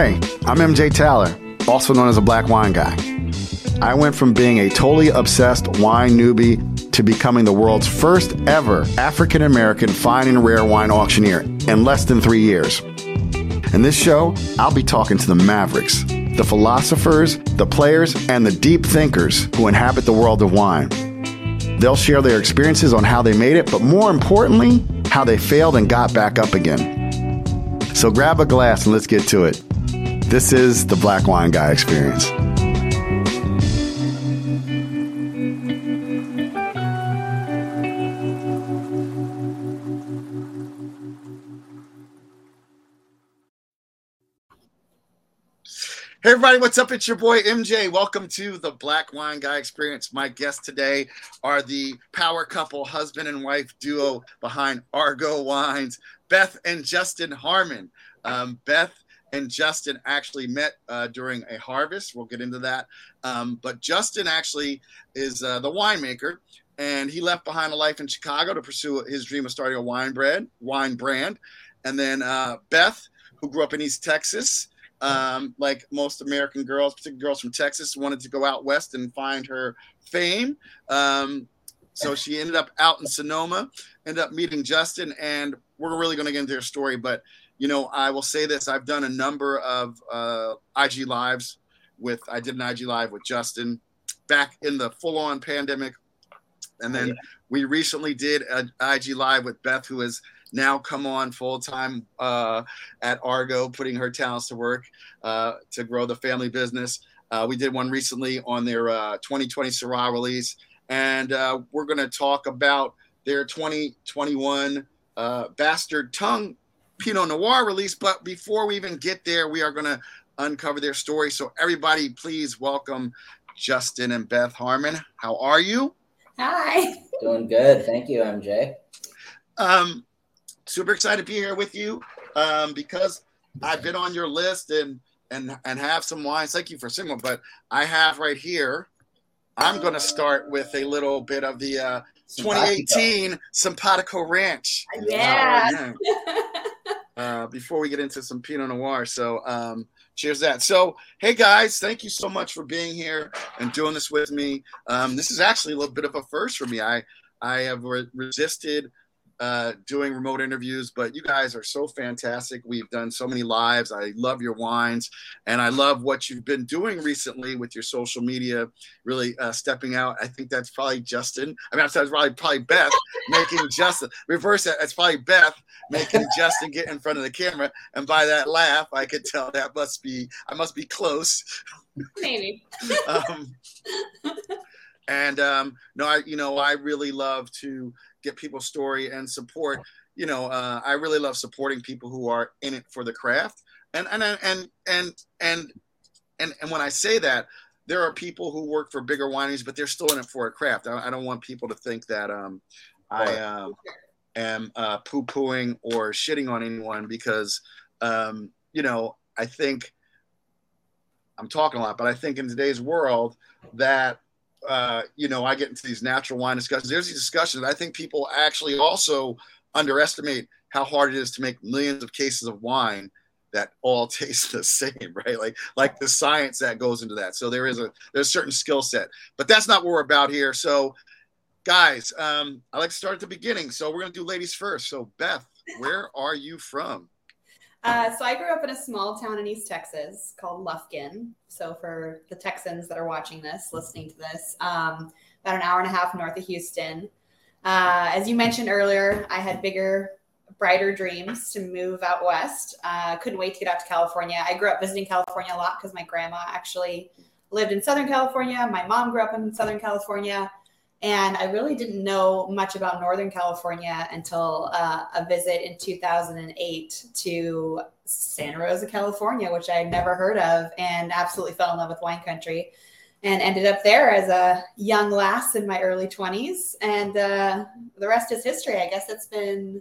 Hey, I'm MJ Towler, also known as a Black Wine Guy. I went from being a totally obsessed wine newbie to becoming the world's first ever African American fine and rare wine auctioneer in less than three years. In this show, I'll be talking to the mavericks, the philosophers, the players, and the deep thinkers who inhabit the world of wine. They'll share their experiences on how they made it, but more importantly, how they failed and got back up again. So grab a glass and let's get to it. This is the Black Wine Guy Experience. Hey everybody, what's up? It's your boy MJ. Welcome to the Black Wine Guy Experience. My guests today are the power couple, husband and wife duo behind Argot Wines, Beth and Justin Harmon. Um, Beth and Justin actually met uh, during a harvest. We'll get into that. Um, but Justin actually is uh, the winemaker, and he left behind a life in Chicago to pursue his dream of starting a wine brand. Wine brand, and then uh, Beth, who grew up in East Texas um, like most American girls, particularly girls from Texas, wanted to go out west and find her fame. Um, so she ended up out in Sonoma, ended up meeting Justin, and we're really going to get into her story. But you know, I will say this: I've done a number of uh, IG lives with. I did an IG live with Justin back in the full-on pandemic, and then oh, yeah. we recently did an IG live with Beth, who has now come on full time uh, at Argot, putting her talents to work uh, to grow the family business. Uh, we did one recently on their 2020 uh, Syrah release, and uh, we're going to talk about their 2021 uh, Bastard Tongue Pinot Noir release. But before we even get there, we are going to uncover their story. So, everybody, please welcome Justin and Beth Harmon. How are you? Hi. Doing good. Thank you, MJ. Um, super excited to be here with you um, because I've been on your list and and and have some wines. Thank you for singing, but I have right here. I'm going to start with a little bit of the uh, 2018 Simpatico Ranch. Yeah. uh, before we get into some Pinot Noir, so um, cheers that. So, hey guys, thank you so much for being here and doing this with me. Um, this is actually a little bit of a first for me. I I have re- resisted uh, doing remote interviews, but you guys are so fantastic. We've done so many lives. I love your wines, and I love what you've been doing recently with your social media, really uh, stepping out. I think that's probably Justin. I mean, I that's probably probably Beth making Justin reverse that. That's probably Beth making Justin get in front of the camera, and by that laugh, I could tell that must be I must be close. Maybe. um, and um, no, I you know I really love to get people's story and support. You know, uh, I really love supporting people who are in it for the craft. And and and and and and and, when I say that, there are people who work for bigger wineries, but they're still in it for a craft. I, I don't want people to think that um, I um, am uh, poo pooing or shitting on anyone because, um, you know, I think I'm talking a lot, but I think in today's world that uh, you know, I get into these natural wine discussions. There's these discussions. I think people actually also underestimate how hard it is to make millions of cases of wine that all taste the same, right? Like like the science that goes into that. So there is a there's a certain skill set, but that's not what we're about here. So, guys, um, I like to start at the beginning. So we're gonna do ladies first. So Beth, where are you from? Uh, so I grew up in a small town in East Texas called Lufkin. So for the Texans that are watching this, listening to this, um, about an hour and a half north of Houston. Uh, as you mentioned earlier, I had bigger, brighter dreams to move out west. Uh, couldn't wait to get out to California. I grew up visiting California a lot because my grandma actually lived in Southern California. My mom grew up in Southern California. And I really didn't know much about Northern California until uh, a visit in 2008 to Santa Rosa, California, which I had never heard of and absolutely fell in love with wine country and ended up there as a young lass in my early 20s. And uh, the rest is history. I guess it's been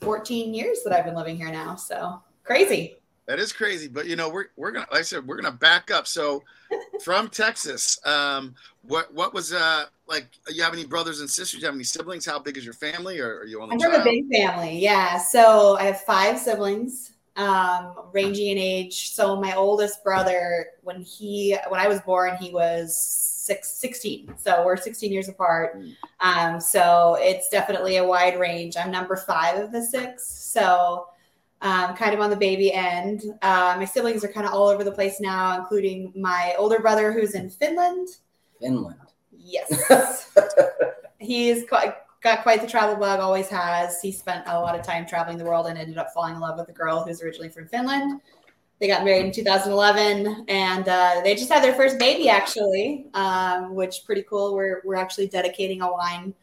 14 years that I've been living here now. So crazy. That is crazy, but you know we're we're gonna like I said we're gonna back up. So from Texas, um, what what was uh like? You have any brothers and sisters? You have any siblings? How big is your family? Or are you only? I have a big family. Yeah, so I have five siblings. um, ranging in age. So my oldest brother, when he when I was born, he was six, 16. So we're 16 years apart. Um, so it's definitely a wide range. I'm number five of the six. So um, kind of on the baby end. Uh, my siblings are kind of all over the place now, including my older brother who's in Finland. Finland. Yes. He's quite, got quite the travel bug, always has. He spent a lot of time traveling the world and ended up falling in love with a girl who's originally from Finland. They got married in 2011 and uh, they just had their first baby, actually, um, which pretty cool. We're, we're actually dedicating a wine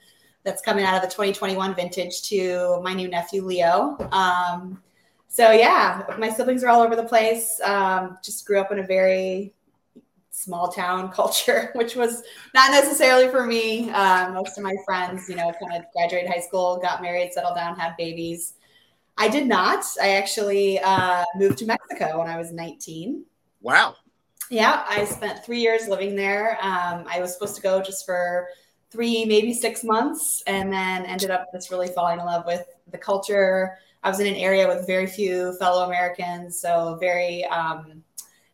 that's coming out of the 2021 vintage to my new nephew, Leo. Um, so, yeah, my siblings are all over the place. Um, just grew up in a very small town culture, which was not necessarily for me. Um, most of my friends, you know, kind of graduated high school, got married, settled down, had babies. I did not. I actually uh, moved to Mexico when I was 19. Wow. Yeah, I spent three years living there. Um, I was supposed to go just for three, maybe six months, and then ended up just really falling in love with the culture. I was in an area with very few fellow Americans, so very um,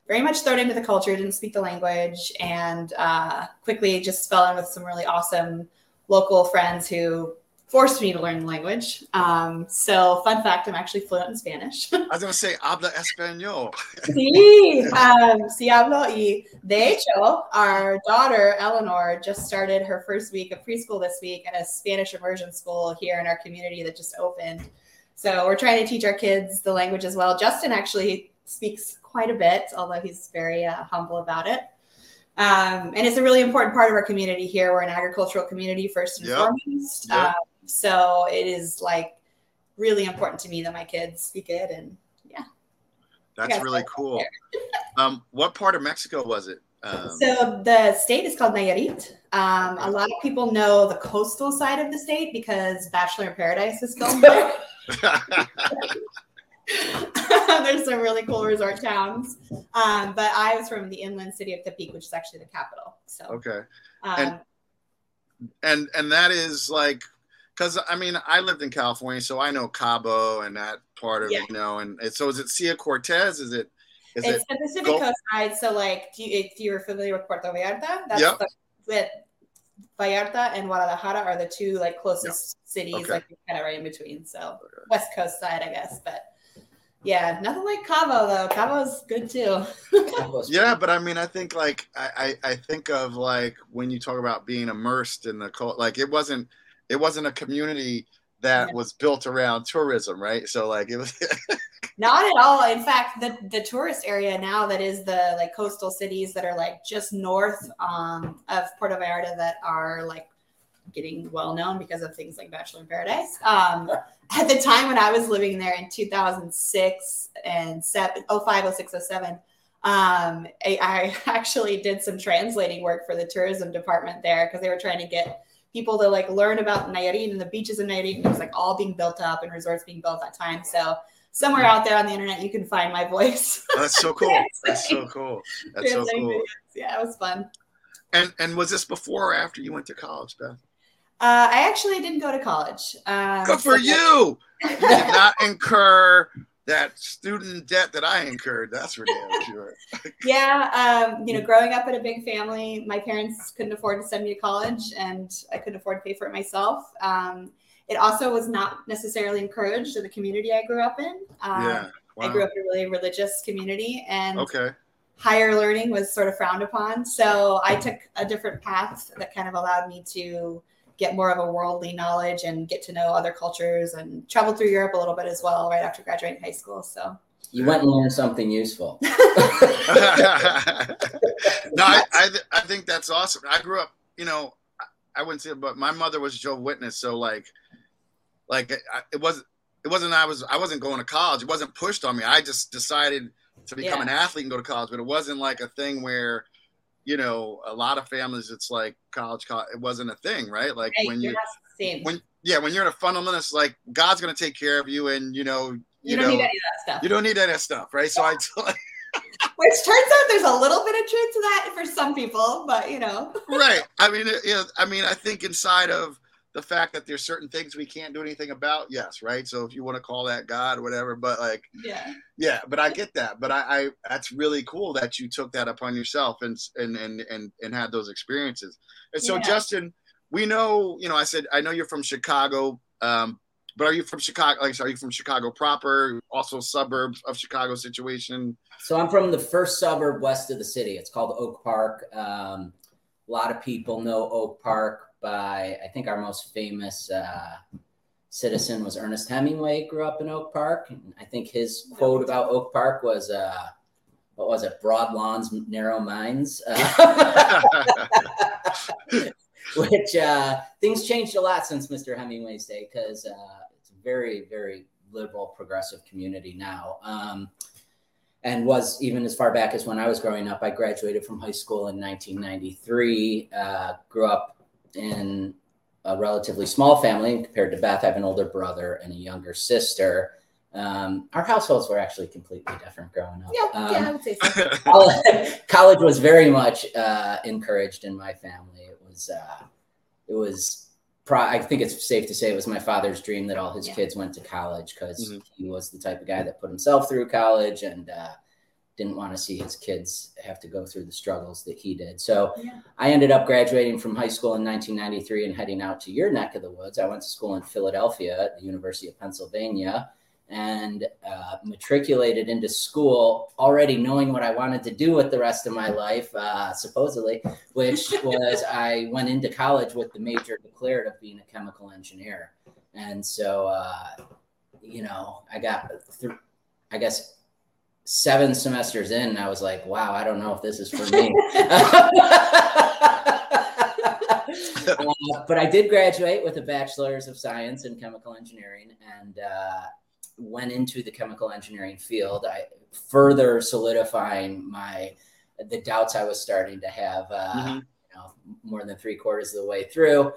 very much thrown into the culture, didn't speak the language, and uh, quickly just fell in with some really awesome local friends who forced me to learn the language. Um, so, fun fact, I'm actually fluent in Spanish. I was going to say, habla español. sí, um, sí hablo. Y de hecho, our daughter, Eleanor, just started her first week of preschool this week at a Spanish immersion school here in our community that just opened. So, we're trying to teach our kids the language as well. Justin actually speaks quite a bit, although he's very uh, humble about it. Um, and it's a really important part of our community here. We're an agricultural community first and yep. foremost. Yep. Um, so it is like really important to me that my kids speak it. And yeah. That's really cool. um, what part of Mexico was it? Um, so the state is called Nayarit. Um, a lot of people know the coastal side of the state because Bachelor in Paradise is filmed there. There's some really cool resort towns. Um, but I was from the inland city of Tepic, which is actually the capital. So okay, um, and and and that is like because I mean I lived in California, so I know Cabo and that part of yeah. it, you know. And so is it Sea Cortez? Is it? Is it's it the Pacific Coast side. So like, do you, if you're familiar with Puerto Vallarta, that's yep. the, with Vallarta and Guadalajara are the two like closest yep. cities, okay. like kind of right in between. So okay. West Coast side, I guess, but yeah, nothing like Cabo though. Cabo's good too. yeah, but I mean, I think like I, I, I think of like when you talk about being immersed in the cult, like it wasn't it wasn't a community that yeah. was built around tourism, right? So like it was not at all. In fact, the the tourist area now that is the like coastal cities that are like just north um, of Puerto Vallarta that are like getting well known because of things like Bachelor in Paradise. Um, at the time when I was living there in 2006 and 7, 05, 06, 07, um, I, I, actually did some translating work for the tourism department there because they were trying to get people to like learn about Nayarit and the beaches of Nayarit. And it was like all being built up and resorts being built at that time. So somewhere out there on the internet, you can find my voice. Oh, that's so cool. that's so cool. That's so cool. Videos. Yeah, it was fun. And and was this before or after you went to college, Beth? Uh, I actually didn't go to college. Um, Good for so you. you did not incur that student debt that I incurred. That's for damn sure. yeah, um, you know, growing up in a big family, my parents couldn't afford to send me to college, and I couldn't afford to pay for it myself. Um, it also was not necessarily encouraged in the community I grew up in. Um, yeah, wow. I grew up in a really religious community, and okay. higher learning was sort of frowned upon. So I took a different path that kind of allowed me to get more of a worldly knowledge and get to know other cultures and travel through Europe a little bit as well right after graduating high school. So you went and learned something useful. no, I, I, th- I think that's awesome. I grew up, you know, I wouldn't say, it, but my mother was a Jehovah Witness, so like, like it wasn't, it wasn't. I was, I wasn't going to college. It wasn't pushed on me. I just decided to become yeah. an athlete and go to college, but it wasn't like a thing where you know, a lot of families, it's like college, college it wasn't a thing, right? Like right, when you, when yeah, when you're in a fundamentalist, like God's going to take care of you, and you know, you, you don't know, need any of that stuff. You don't need any of that stuff, right? So I. Like, Which turns out there's a little bit of truth to that for some people, but you know. right. I mean, you know, I mean, I think inside of the fact that there's certain things we can't do anything about. Yes, right. So if you want to call that God, or whatever, but like, Yeah. yeah, but I get that. But I, I that's really cool that you took that upon yourself and and and and, and had those experiences. And so, Yeah. Justin, we know, you know, I said I know you're from Chicago. Um, but are you from Chicago? Like, are you from Chicago proper? Also, suburbs of Chicago situation. So I'm from the first suburb west of the city. It's called Oak Park. Um, a lot of people know Oak Park by, I think our most famous uh, citizen was Ernest Hemingway, grew up in Oak Park. And I think his quote about Oak Park was, uh, what was it? Broad lawns, narrow minds. Uh, which uh, things changed a lot since Mr. Hemingway's day because uh, it's a very, very liberal, progressive community now. Um, and was even as far back as when I was growing up. I graduated from high school in 1993. Uh, grew up in a relatively small family compared to Beth. I have an older brother and a younger sister. Um, our households were actually completely different growing up. Yeah, Um, yeah, I would say so. college, college was very much uh, encouraged in my family. It was, uh, it was. Pro- I think it's safe to say it was my father's dream that all his Yeah. kids went to college because Mhm. he was the type of guy that put himself through college and uh, didn't want to see his kids have to go through the struggles that he did. So Yeah. I ended up graduating from high school in 1993 and heading out to your neck of the woods. I went to school in Philadelphia at the University of Pennsylvania and uh, matriculated into school already knowing what I wanted to do with the rest of my life, uh, supposedly, which was I went into college with the major declared of being a chemical engineer. And so, uh, you know, I got, th- I guess, seven semesters in, I was like, wow, I don't know if this is for me. Uh, but I did graduate with a bachelor's of science in chemical engineering and uh, went into the chemical engineering field. I further solidifying my the doubts I was starting to have. Uh, Mhm. You know, more than three quarters of the way through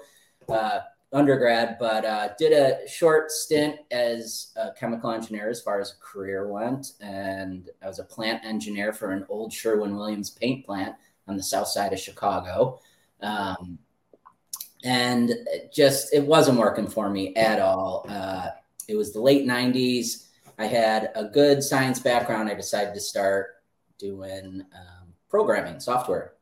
uh, undergrad, but uh, did a short stint as a chemical engineer as far as career went, and I was a plant engineer for an old Sherwin Williams paint plant on the south side of Chicago. Um, and just it wasn't working for me at all. Uh, it was the late '90s. I had a good science background. I decided to start doing um, programming, software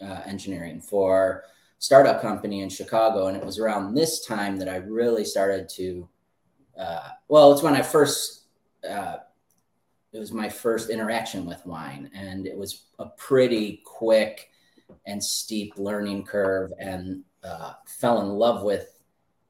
uh, engineering for startup company in Chicago, and it was around this time that I really started to. Uh, well, it's when I first. Uh, it was my first interaction with wine, and it was a pretty quick and steep learning curve, and uh, fell in love with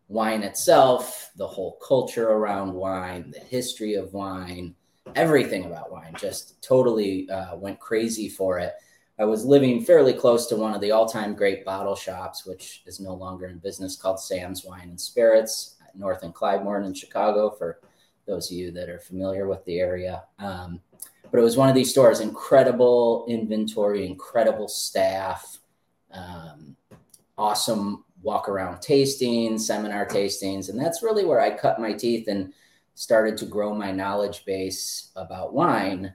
wine itself, the whole culture around wine, the history of wine, everything about wine. Just totally uh, went crazy for it. I was living fairly close to one of the all-time great bottle shops, which is no longer in business, called Sam's Wine and Spirits, north in Clybourn in Chicago. For those of you that are familiar with the area, um, but it was one of these stores. Incredible inventory, incredible staff, um, awesome walk around tastings, seminar tastings, and that's really where I cut my teeth and started to grow my knowledge base about wine.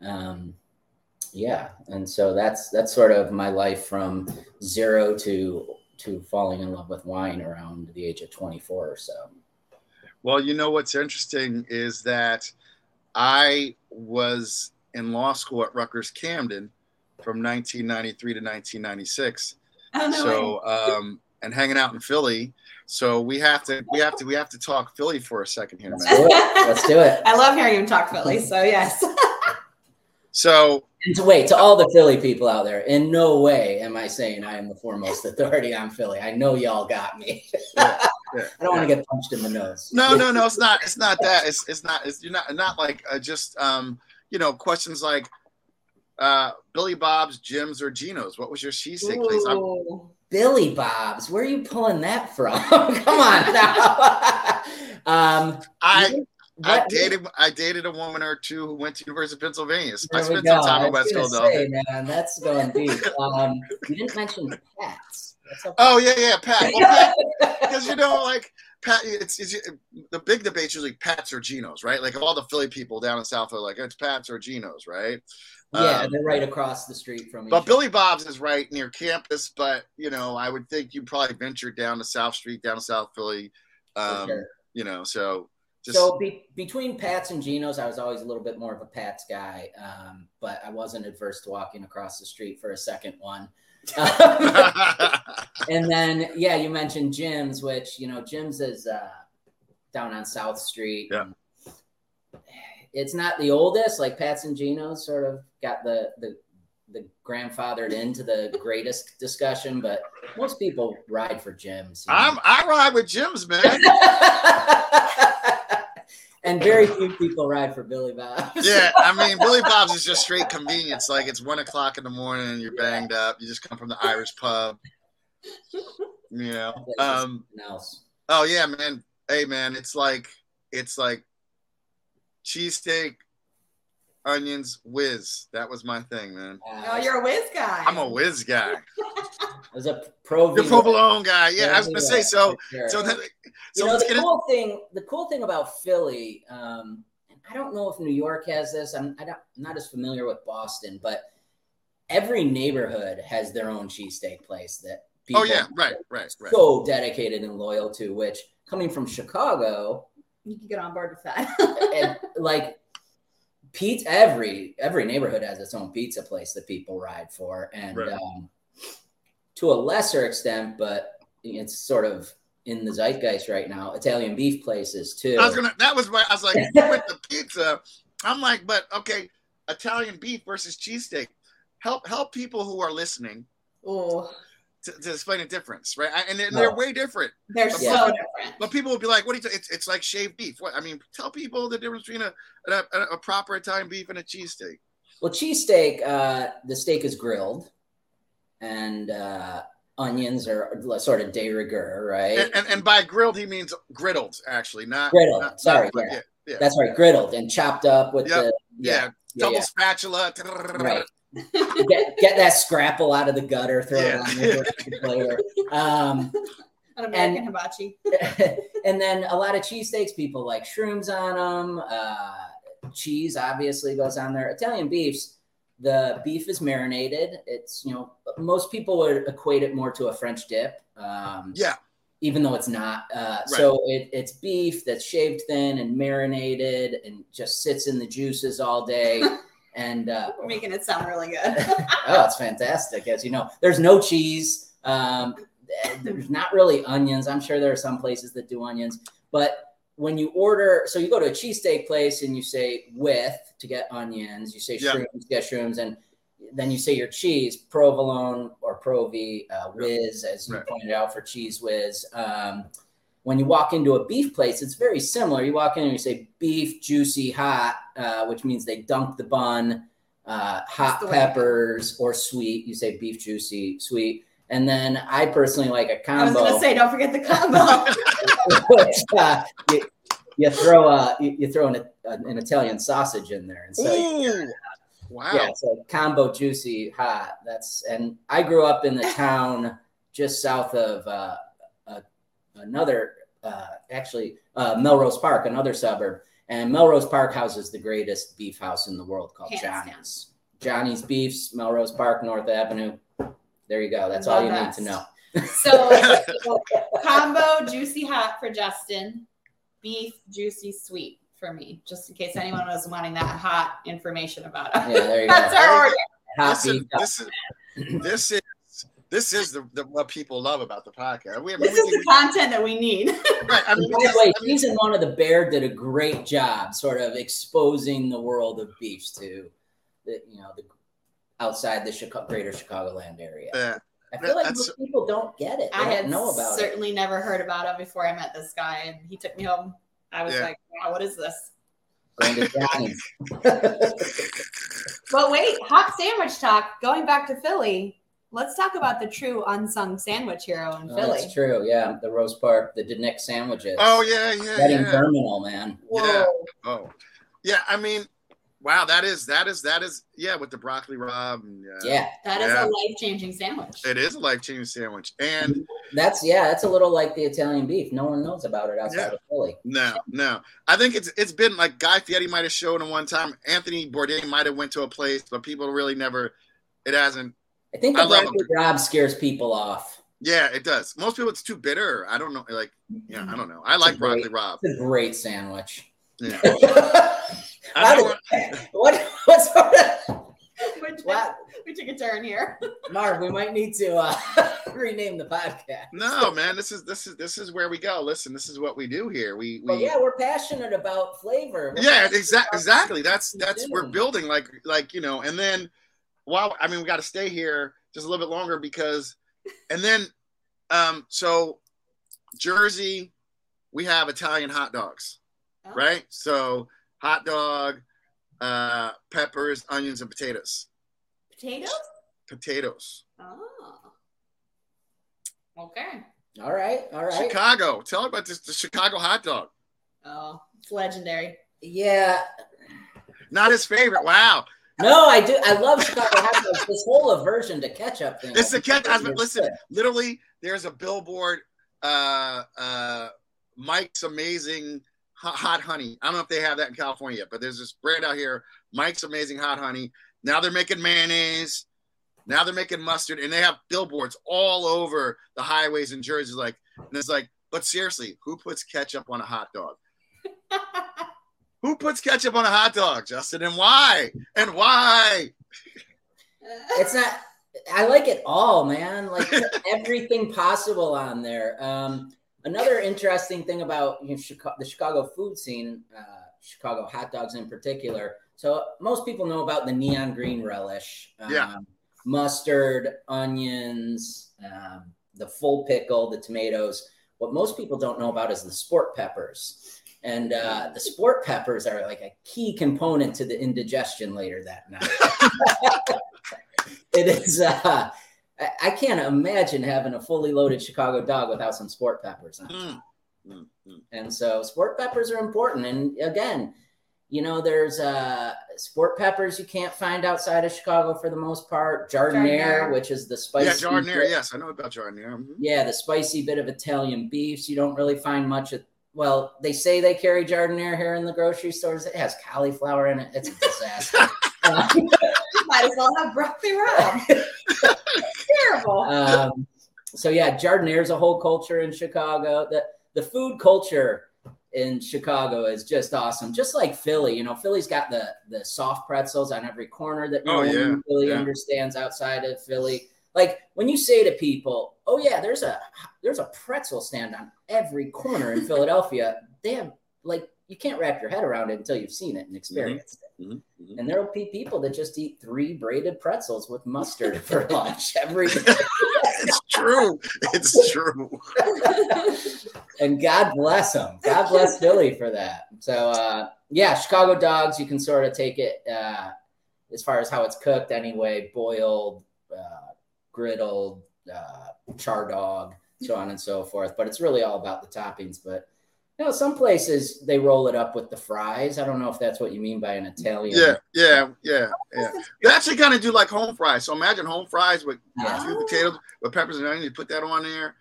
Um, yeah, and so that's that's sort of my life from zero to to falling in love with wine around the age of 24 or so. Well, you know what's interesting is that I was in law school at Rutgers Camden from 1993 to 1996. Oh, no way. so um, and hanging out in Philly. So we have to we have to we have to talk Philly for a second here, Let's man. do it. Let's do it. I love hearing him talk Philly. So yes. So And to wait to all the Philly people out there, in no way am I saying I am the foremost authority on Philly. I know y'all got me. Yeah, yeah, I don't want to get punched in the nose. no, no, no, it's not. It's not that. It's it's not. It's you're not not like uh, just um you know questions like uh Billy Bob's, Jim's, or Geno's. What was your cheesesteak place? I'm- Billy Bob's, where are you pulling that from? Come on now. um, I I dated I dated a woman or two who went to University of Pennsylvania. I spent some time in West Philadelphia. say, man, that's going deep. Um, you didn't mention Pats. Oh yeah, yeah, Pat. Well, because you know, like Pat, it's, it's the big debate's usually Pats or Genos, right? Like all the Philly people down in South are like it's Pats or Genos, right? yeah, Um, they're right across the street from But. Billy Bob's is right near campus, but you know, I would think you probably venture down to South Street, down to South Philly. Um, sure. You know, so just So be, between Pats and Geno's, I was always a little bit more of a Pats guy, um, but I wasn't adverse to walking across the street for a second one. and then, yeah, you mentioned Jim's, which you know, Jim's is uh, down on South Street. Yeah. It's not the oldest, like Pats and Geno's sort of got the the the grandfathered into the greatest discussion, but most people ride for Jim's. you know? I'm I ride with Jim's, man. and very few people ride for Billy Bob. Yeah, I mean Billy Bob's is just straight convenience. Like it's one o'clock in the morning and you're banged up. You just come from the Irish pub. You know. Um else. oh yeah, man. Hey man, it's like it's like cheesesteak, onions, whiz. That was my thing, man. Oh, you're a whiz guy. I'm a whiz guy. There's a pro. The provolone guy. Yeah, I was gonna say so. Sure. So then, you know the get it. cool thing. The cool thing about Philly, um, and I don't know if New York has this. I'm, I don't, I'm not as familiar with Boston, but every neighborhood has their own cheesesteak place that. People Oh yeah, right, right, right. So dedicated and loyal to. Which coming from Chicago, you can get on board with that. and like pizza every every neighborhood has its own pizza place that people ride for and Right. um, to a lesser extent but it's sort of in the zeitgeist right now italian beef places too I was gonna. That was my. I was like, went to pizza. I'm like, but okay, Italian beef versus cheesesteak. Help help people who are listening oh, to, to explain the difference, right? I- And they're, they're Oh. way different. they're Yeah. so different. But people will be like, "What do you? T- it's it's like shaved beef." What I mean, tell people the difference between a a, a, a proper Italian beef and a cheesesteak. well cheesesteak uh the steak is grilled and uh onions are sort of de rigueur right And, and and by grilled, he means griddled, actually, not Griddled, not- sorry, not- yeah. yeah, that's right griddled and chopped up with Yep. the yeah, yeah, double yeah. spatula. Right. get get that scrapple out of the gutter, throw Yeah. it on there for extra flavor. Um, An American And- hibachi. and then a lot of cheesesteaks, people like shrooms on them. Uh, cheese obviously goes on there. Italian beefs, the beef is marinated. It's you know most people would equate it more to a French dip. Um, Yeah. Even though it's not, uh, so it, it's beef that's shaved thin and marinated and just sits in the juices all day. And uh, We're making it sound really good. oh, it's fantastic. As you know, there's no cheese. Um, there's not really onions. I'm sure there are some places that do onions, but when you order, so you go to a cheesesteak place and you say with to get onions, you say Yeah. shrooms to get shrooms, and then you say your cheese, provolone or provi, uh, whiz, as you Right. pointed out for cheese whiz. Um, when you walk into a beef place, it's very similar. You walk in and you say beef, juicy, hot, uh, which means they dunk the bun, uh, hot the way peppers, or sweet. You say beef, juicy, sweet. And then I personally like a I was combo. gonna say, don't forget the combo. which, uh, you, you throw a you, you throw an, an Italian sausage in there, and so Ooh, wow. yeah, so combo juicy hot. That's and I grew up in the town just south of uh, uh, another uh, actually uh, Melrose Park, another suburb, and Melrose Park houses the greatest beef house in the world called Hands down. Johnny's. Johnny's Beefs, Melrose Park, North Avenue. There you go. That's all The you need to know. So combo juicy hot for Justin, beef juicy sweet for me. Just in case anyone was wanting that hot information about it. Yeah, there you That's go. our order. Hot beef. Listen, this is this is this is the, the what people love about the podcast. We, I mean, This we- is the content that we need. right, I mean, by the way, I mean, season one of The Bear did a great job, sort of exposing the world of beefs to, the, you know, the outside the Chicago, greater Chicagoland area. yeah. I feel like most people don't get it. They I don't had know about it. certainly never heard about it before I met this guy, and he took me home. I was Yeah. like, "Wow, what is this?" Going to Johnny's. But wait, hot sandwich talk. Going back to Philly, let's talk about the true unsung sandwich hero in Oh, Philly. that's true. Yeah, the Rose Park, the Denick sandwiches. Oh yeah, yeah, Reading yeah. Terminal, man. Whoa. Yeah. Oh, yeah. I mean, wow. That is that is that is yeah with the broccoli rabe. And, yeah, Yeah, That is Yeah. a life changing sandwich. It is a life changing sandwich, and that's yeah, that's a little like the Italian beef. No one knows about it outside Yeah. of Philly. no, no. I think it's it's been like Guy Fieri might have shown at one time. Anthony Bourdain might have went to a place, but people really never. It hasn't. I think I the love broccoli rabe scares people off. Yeah, it does. Most people, it's too bitter. I don't know. Like, yeah, I mm-hmm. don't know. I like a great- broccoli rabe. It's a great sandwich. Yeah. How I did- know, what what sort of we, took, what we took a turn here. Marv, we might need to uh, rename the podcast. no, man. This is this is this is where we go. Listen, this is what we do here. We we. Well, yeah, we're passionate about flavor. We're yeah passionate exactly exactly that's that's we're building like like you know and then wow i mean we got to stay here just a little bit longer because and then um so jersey we have italian hot dogs Oh. right so hot dog uh peppers onions and potatoes Potatoes? potatoes Oh. Okay. All right, all right. chicago tell about this the chicago hot dog Oh, it's legendary. Yeah. not his favorite wow No, I do. I love Chicago hot dogs. This whole aversion to ketchup thing. It's the ketchup. I It's mean, listen, good. literally, there's a billboard. Uh, uh, Mike's Amazing Hot, Hot Honey. I don't know if they have that in California yet, but there's this brand out here, Mike's Amazing Hot Honey. Now they're making mayonnaise. Now they're making mustard, and they have billboards all over the highways in Jersey. Like, and it's like, but seriously, who puts ketchup on a hot dog? Who puts ketchup on a hot dog, Justin? And why? And why? It's not. I like it all, man. Like everything possible on there. Um, another interesting thing about you know, Chicago, the Chicago food scene, uh, Chicago hot dogs in particular. So most people know about the neon green relish, um, Yeah. mustard, onions, um, the full pickle, the tomatoes. What most people don't know about is the sport peppers. And uh, the sport peppers are like a key component to the indigestion later that night. it is. Uh, I, I can't imagine having a fully loaded Chicago dog without some sport peppers on. Mm, mm, mm. And so sport peppers are important. And again, you know, there's uh, sport peppers you can't find outside of Chicago for the most part. Jardiniere, Jardiniere. which is the spicy. Yeah, Jardiniere. bit- Yes, I know about Jardiniere. Mhm. Yeah, the spicy bit of Italian beefs. You don't really find much of. Well, they say they carry Jardiniere here in the grocery stores. It has cauliflower in it. It's a disaster. Might as well have broccoli rabe. Terrible. um, so yeah, Jardiniere is a whole culture in Chicago. The the food culture in Chicago is just awesome. Just like Philly, you know, Philly's got the the soft pretzels on every corner that no Oh, one yeah, really yeah. understands outside of Philly. Like when you say to people, "Oh yeah, there's a there's a pretzel stand on every corner in Philadelphia," they have like you can't wrap your head around it until you've seen it and experienced it. Mhm, mhm. And there will be people that just eat three braided pretzels with mustard for lunch every day. it's true. It's true. and God bless them. God bless Philly for that. So uh, yeah, Chicago dogs. You can sort of take it uh, as far as how it's cooked anyway, boiled, uh, griddled, uh, char dog, so on and so forth. But it's really all about the toppings. But you know, some places they roll it up with the fries. I don't know if that's what you mean by an Italian. Yeah, yeah, yeah, yeah. They actually kind of do like home fries. So imagine home fries with Yeah. two potatoes with peppers and onions. You put that on there,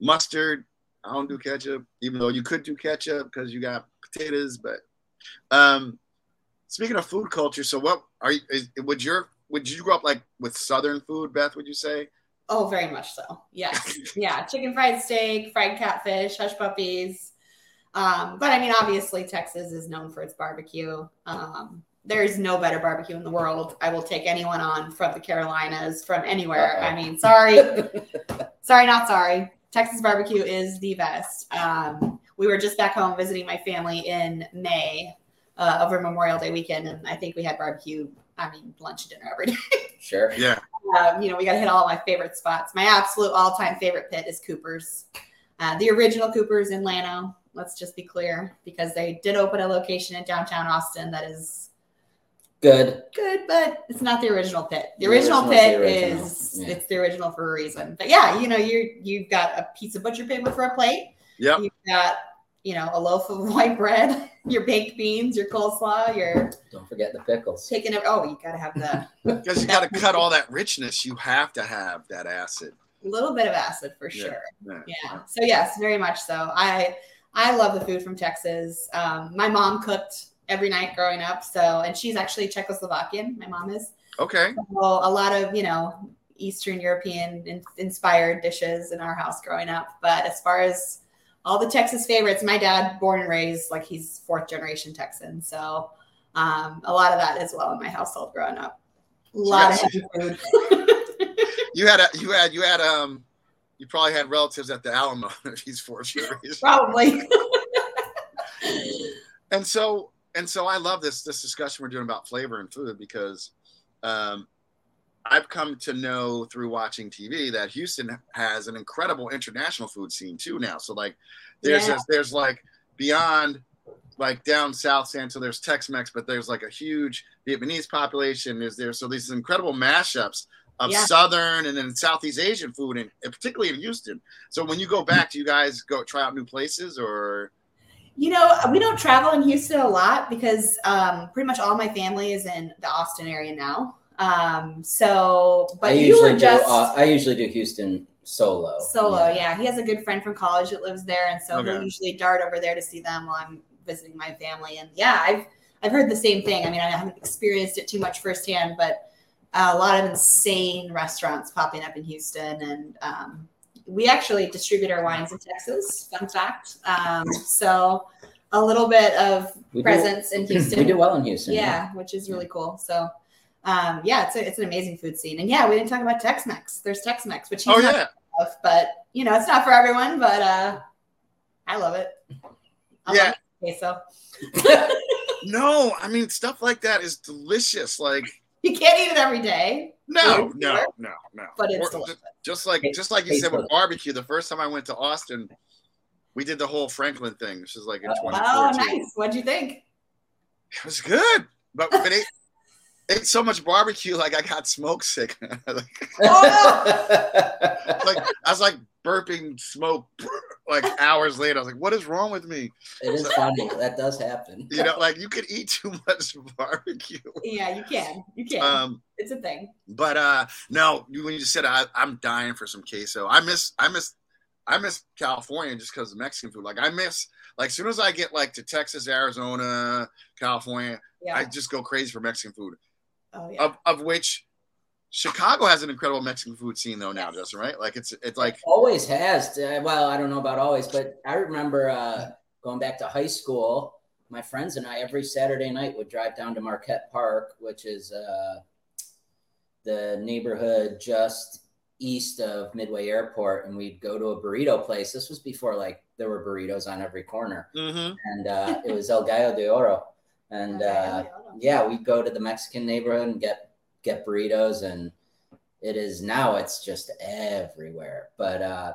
mustard. I don't do ketchup, even though you could do ketchup because you got potatoes. But um, speaking of food culture, so what are you? Is, would your would you grow up like with Southern food, Beth? Would you say? Oh, very much so. Yes. Yeah. Chicken fried steak, fried catfish, hush puppies. Um, but I mean, obviously, Texas is known for its barbecue. Um, there's no better barbecue in the world. I will take anyone on from the Carolinas, from anywhere. I mean, sorry, sorry, not sorry. Texas barbecue is the best. Um, we were just back home visiting my family in May uh, over Memorial Day weekend, and I think we had barbecue. I mean, lunch and dinner every day. Sure. Yeah, um, you know, we got to hit all my favorite spots. My absolute all-time favorite pit is Cooper's, uh, the original Cooper's in Llano. Let's just be clear, because they did open a location in downtown Austin that is Good. good, but it's not the original pit. The The original original's the pit original, is yeah. it's the original for a reason. But yeah, you know, you you've got a piece of butcher paper for a plate. Yeah. You've got you know a loaf of white bread, your baked beans, your coleslaw, your Don't forget the pickles. taking it. Oh, you gotta have the Because you got to cut all that richness. You have to have that acid. A little bit of acid for Yeah. sure. Yeah. Yeah. So yes, very much so. I I love the food from Texas. Um, my mom cooked every night growing up. So and she's actually Czechoslovakian. My mom is. Okay. So a lot of you know Eastern European in- inspired dishes in our house growing up. But as far as all the Texas favorites, my dad born and raised like he's fourth generation Texan. So um, a lot of that as well in my household growing up. A lot of heavy food. You had a you had you had um you probably had relatives at the Alamo if he's sure. Probably. and so and so I love this this discussion we're doing about flavor and food because um, I've come to know through watching TV that Houston has an incredible international food scene too now. So like there's Yeah. a, there's like beyond like down south San so there's Tex-Mex, but there's like a huge Vietnamese population. Is there so these incredible mashups of Yeah. southern and then Southeast Asian food and, and particularly in Houston. So when you go back, do you guys go try out new places or You know, we don't travel in Houston a lot because um, pretty much all my family is in the Austin area now. Um, so, but I you usually were do. just Uh, I usually do Houston solo. solo. Yeah. he has a good friend from college that lives there, and so he'll usually dart over there to see them while I'm visiting my family. And yeah, I've I've heard the same thing. I mean, I haven't experienced it too much firsthand, but a lot of insane restaurants popping up in Houston, and um, we actually distribute our wines in Texas. Fun fact. Um, so a little bit of We do- presence in Houston. We do well in Houston. yeah, which is really cool. So, um, yeah, it's a, it's an amazing food scene. And yeah, we didn't talk about Tex-Mex. There's Tex-Mex, which he's Oh yeah. of, but you know, it's not for everyone. But uh, I love it. I Yeah. love queso. No, I mean stuff like that is delicious. Like You can't eat it every day, no, Yeah, no, sure. no, no. but it's Or just, just like just like you hey, said with barbecue. The first time I went to Austin, we did the whole Franklin thing. This is like in uh, Oh, 2014. Oh, nice. What'd you think? It was good, but but it ate so much barbecue, like I got smoke sick. like, oh, like I was like burping smoke like hours later. I was like, what is wrong with me? it is funny. That does happen. You know, like you could eat too much barbecue. Yeah, you can. You can. Um, it's a thing. But uh no, you- when you just said I, I'm dying for some queso. I miss I miss I miss California just because of Mexican food. Like I miss like as soon as I get like to Texas, Arizona, California, Yeah. I just go crazy for Mexican food. oh yeah. Of of which Chicago has an incredible Mexican food scene though now, Justin, right? Like it's it's like always has. Uh, Well, I don't know about always, but I remember uh, going back to high school. My friends and I every Saturday night would drive down to Marquette Park, which is uh, the neighborhood just east of Midway Airport, and we'd go to a burrito place. This was before like there were burritos on every corner, mhm. and uh, it was El Gallo de Oro. And uh, yeah, we'd go to the Mexican neighborhood and get get burritos, and it is now it's just everywhere. But uh,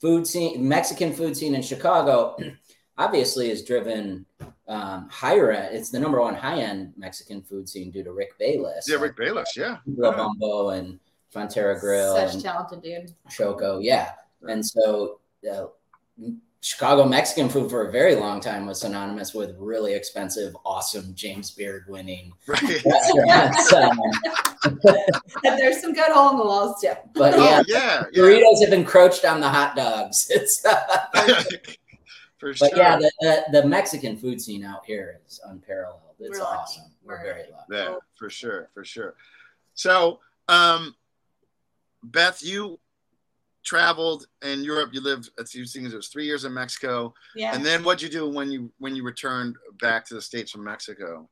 food scene, Mexican food scene in Chicago, obviously is driven um, higher end. It's the number one high end Mexican food scene due to Rick Bayless, Yeah, Rick Bayless, yeah. La Bumbo, and Frontera Grill, Such and talented dude. Xoco, yeah. And so uh, Chicago Mexican food for a very long time was synonymous with really expensive, awesome James Beard winning Right. restaurants. Um, there's some good hole in the walls too. but Oh yeah, yeah, yeah. burritos have encroached on the hot dogs. It's For sure. but yeah, the, the, the Mexican food scene out here is unparalleled. It's We're awesome. We're We're very lucky. Yeah, for sure, for sure. So, um, Beth, you traveled in Europe. You lived, as you seen, it was three years in Mexico, Yeah. and then what'd you do when you when you returned back to the states from Mexico?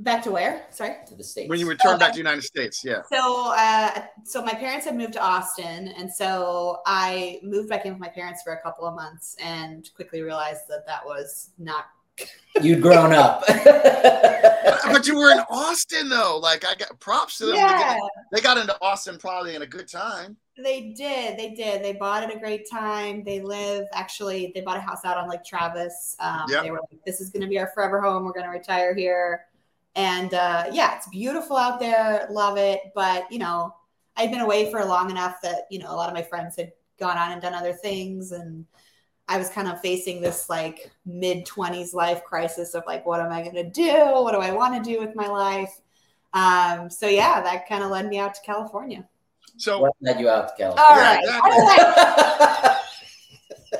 Back to where? Sorry. To the states. When you returned back to the United States, yeah. So, uh, so my parents had moved to Austin, and so I moved back in with my parents for a couple of months, and quickly realized that that was not. You'd grown up. But you were in Austin though. Like I got props to them. Yeah, They got into Austin probably in a good time. They did. They did. They bought at a great time. They live actually. They bought a house out on Lake Travis. Um, Yep. They were like, "This is going to be our forever home. We're going to retire here." and uh, yeah, it's beautiful out there. Love it. But, you know, I'd been away for long enough that, you know, a lot of my friends had gone on and done other things. And I was kind of facing this like mid 20s life crisis of like, what am I going to do? What do I want to do with my life? Um, so yeah, that kind of led me out to California. So What led you out to All California? right. exactly. All right.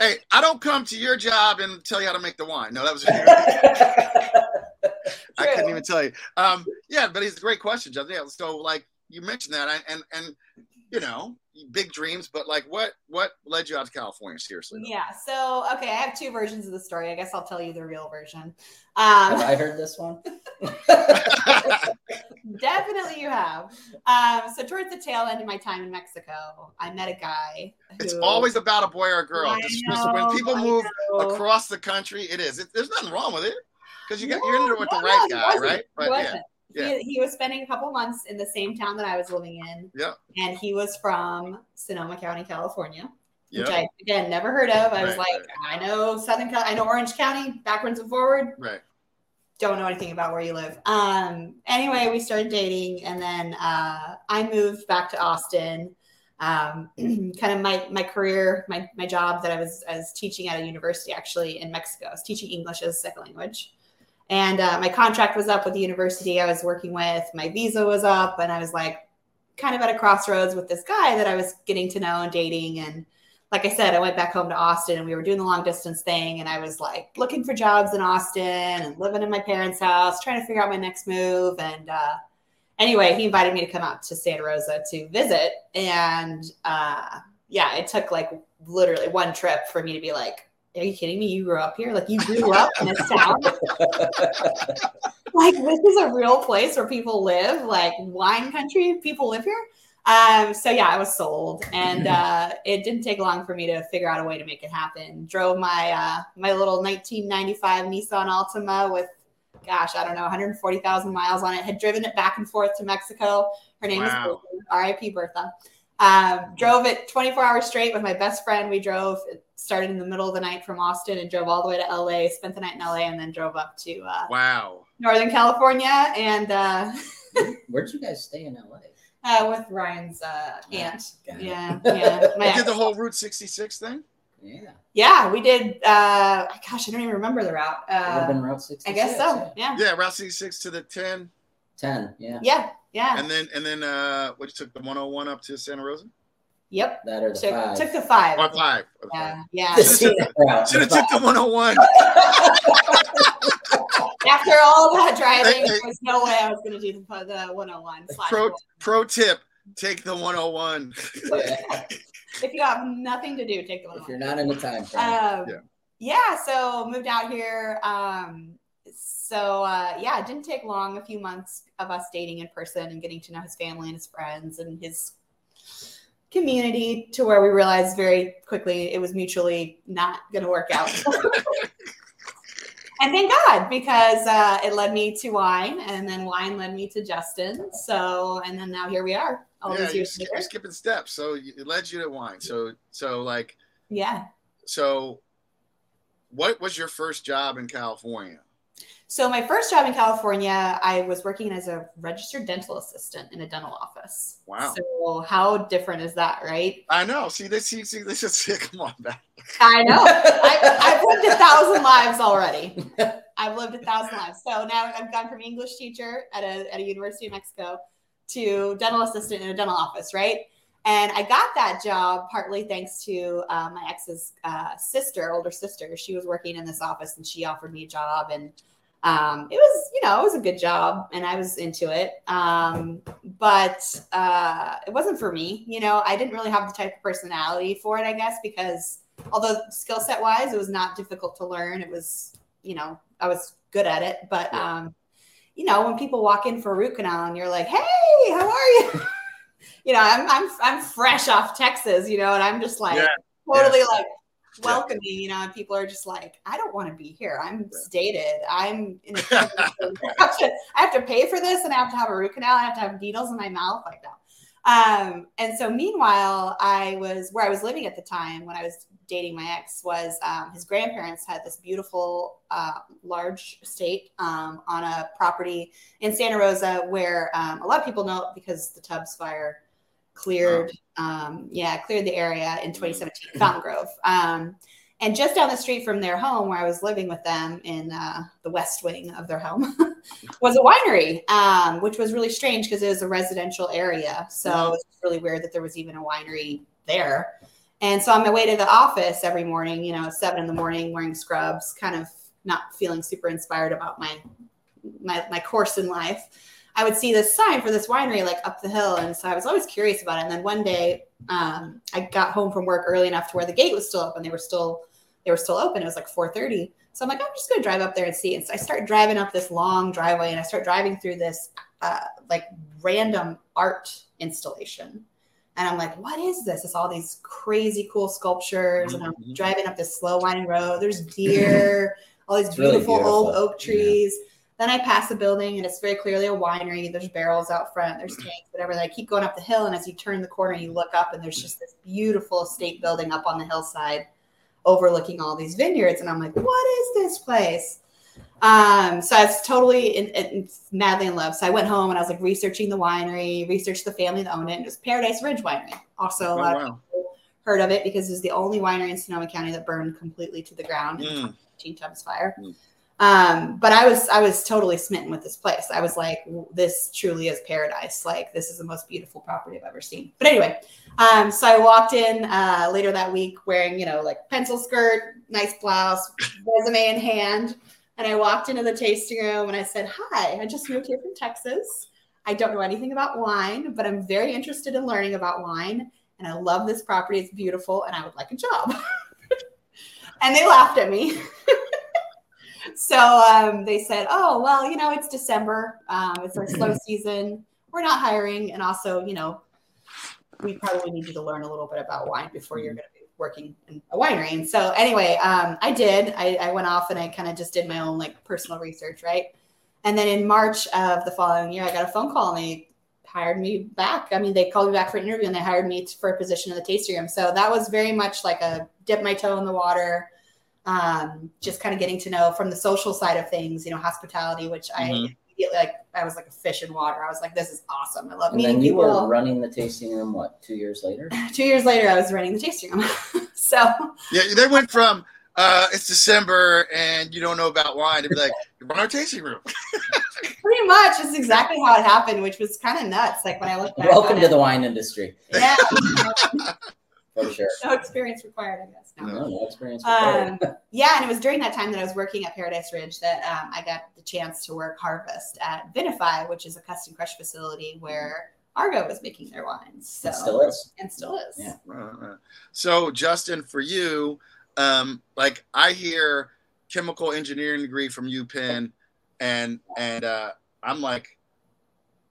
hey, I don't come to your job and tell you how to make the wine. No, that was I couldn't even tell you. Um, yeah, but it's a great question, Justin. Yeah, so like you mentioned that, and and, and you know, big dreams, but like what what led you out to California? Seriously, Yeah. So, okay, I have two versions of the story. I guess I'll tell you the real version. Have Um, I heard this one? definitely you have. Um, so, towards the tail end of my time in Mexico, I met a guy. it's always about a boy or a girl. Just- know, when people I move know. across the country, it is. It, there's nothing wrong with it because you got you're No, in there with no, the right no, guy, wasn't. right? But yeah, wasn't. Yeah. He, he was spending a couple months in the same town that I was living in. Yeah. And he was from Sonoma County, California, which yeah, I, again, never heard of. I was Right, like, I know Southern Cal, I know Orange County, backwards and forward. right. don't know anything about where you live. Um, anyway, we started dating, and then uh, I moved back to Austin. Um, kind of my my career, my my job that I was I was teaching at a university actually in Mexico. I was teaching English as a second language, and uh, my contract was up with the university I was working with. My visa was up, and I was like, kind of at a crossroads with this guy that I was getting to know and dating, and like I said, I went back home to Austin and we were doing the long distance thing. And I was like looking for jobs in Austin and living in my parents' house, trying to figure out my next move. And uh, anyway, he invited me to come out to Santa Rosa to visit. And uh, yeah, it took like literally one trip for me to be like, are you kidding me? You grew up here? Like you grew up in this town? like this is a real place where people live, like wine country, people live here. Um, so yeah, I was sold, and uh, it didn't take long for me to figure out a way to make it happen. Drove my uh, my little 1995 Nissan Altima with, gosh, I don't know, 140,000 miles on it. Had driven it back and forth to Mexico. Her name Wow. is R.I.P. Bertha. Um, drove it 24 hours straight with my best friend. We drove. It started in the middle of the night from Austin and drove all the way to LA. Spent the night in LA, and then drove up to uh, Wow. Northern California and uh, Where'd you guys stay in LA? uh, with Ryan's uh, aunt. Got. Yeah, yeah. My You did the whole Route 66 thing. Yeah. yeah, we did. Uh, gosh, I don't even remember the route. Would have Uh, been Route 66. I guess so. Yeah, Yeah, Route 66 to the 10, 10, yeah. yeah, yeah. and then and then uh, what you took the 101 up to Santa Rosa. Yep. That or the Took, five. took the five. Or five. Okay. Yeah, yeah. The. Should have took the 101. After all that driving, Hey, hey. there was no way I was going to do the, the 101 slash Pro pro tip: take the 101. Yeah. If you have nothing to do, take the If 101. you're not in the time frame. Um, Yeah. yeah. so moved out here. Um, so uh, yeah, it didn't take long. A few months of us dating in person and getting to know his family and his friends and his community to where we realized very quickly it was mutually not going to work out. and thank God because uh, it led me to wine, and then wine led me to Justin. So and then now here we are. All yeah, these you're, you're skipping steps. So it led you to wine. So so like Yeah. so, what was your first job in California? So my first job in California, I was working as a registered dental assistant in a dental office. Wow. So how different is that, right? I know. See this. See, see this is come on back. I know. I, I've lived a thousand lives already. I've lived a thousand lives. So now I've gone from English teacher at a, at a university in Mexico to dental assistant in a dental office, right? And I got that job partly thanks to uh, my ex's uh, sister, older sister. She was working in this office and she offered me a job. And um, it was, you know, it was a good job and I was into it. Um, but uh, it wasn't for me. You know, I didn't really have the type of personality for it, I guess, because although skill set wise, it was not difficult to learn. It was, you know, I was good at it. But, um, you know, when people walk in for root canal and you're like, hey, how are you? you know, I'm, I'm, I'm fresh off Texas, you know, and I'm just like Yeah. totally Yeah. like welcoming, you know, and people are just like, I don't want to be here. I'm stated. I'm in a I have, to, I have to pay for this and I have to have a root canal. I have to have needles in my mouth like that. Um, and so meanwhile, I was where I was living at the time when I was dating my ex was um, his grandparents had this beautiful uh, large estate um, on a property in Santa Rosa where um, a lot of people know because the Tubbs fire cleared, um, yeah, cleared the area in 2017, Fountain Grove. Um, and just down the street from their home, where I was living with them in uh, the west wing of their home, was a winery, um, which was really strange because it was a residential area. So it was really weird that there was even a winery there. And so on my way to the office every morning, you know, seven in the morning, wearing scrubs, kind of not feeling super inspired about my my, my course in life. I would see this sign for this winery like up the hill, and so I was always curious about it. And then one day, um, I got home from work early enough to where the gate was still open. They were still they were still open. It was like 4:30. So I'm like, I'm just gonna drive up there and see. And so I start driving up this long driveway, and I start driving through this uh, like random art installation. And I'm like, what is this? It's all these crazy cool sculptures, and I'm Mhm. driving up this slow winding road. There's deer, all these It's really beautiful, old oak trees. Then I pass a building and it's very clearly a winery. There's barrels out front, there's tanks, whatever. Then I keep going up the hill, and as you turn the corner, you look up, and there's just this beautiful estate building up on the hillside overlooking all these vineyards. And I'm like, what is this place? Um, so I was totally in, in, madly in love. So I went home and I was like researching the winery, researched the family that owned it, and it was Paradise Ridge Winery. Also, a Oh, lot of people heard of it because it was the only winery in Sonoma County that burned completely to the ground in Mm. 2015 Tubbs fire. Mm. Um, but I was I was totally smitten with this place. I was like, this truly is paradise. Like this is the most beautiful property I've ever seen. But anyway, um, so I walked in uh, later that week wearing you know like pencil skirt, nice blouse, resume in hand, and I walked into the tasting room and I said, "Hi, I just moved here from Texas. I don't know anything about wine, but I'm very interested in learning about wine, and I love this property. It's beautiful, and I would like a job." and they laughed at me. so um, they said, "Oh, well, you know, it's December. Um, it's our slow season. We're not hiring, and also, you know, we probably need you to learn a little bit about wine before you're going to be working in a winery." And so, anyway, um, I did. I, I went off and I kind of just did my own like personal research, right? And then in March of the following year, I got a phone call and they hired me back. I mean, they called me back for an interview and they hired me for a position in the tasting room. So that was very much like a dip my toe in the water, um, just kind of getting to know from the social side of things, you know, hospitality, which I Mhm. immediately like. I was like a fish in water. I was like, this is awesome. I love And meeting then you people. were running the tasting room, what, two years later? Two years later, I was running the tasting room. so Yeah, they went from uh, it's December and you don't know about wine to be like, run our tasting room. pretty much it's exactly how it happened, which was kind of nuts. Like when I look back. Welcome to it. the wine industry, yeah. For sure. no experience required, I guess. No. No, no experience. Um, required. yeah, and it was during that time that I was working at Paradise Ridge that um, I got the chance to work harvest at Vinify, which is a custom crush facility where Argot was making their wines. So It still is. and still is. Yeah. Uh, So, Justin, for you, um, like I hear chemical engineering degree from UPenn, and and uh, I'm like,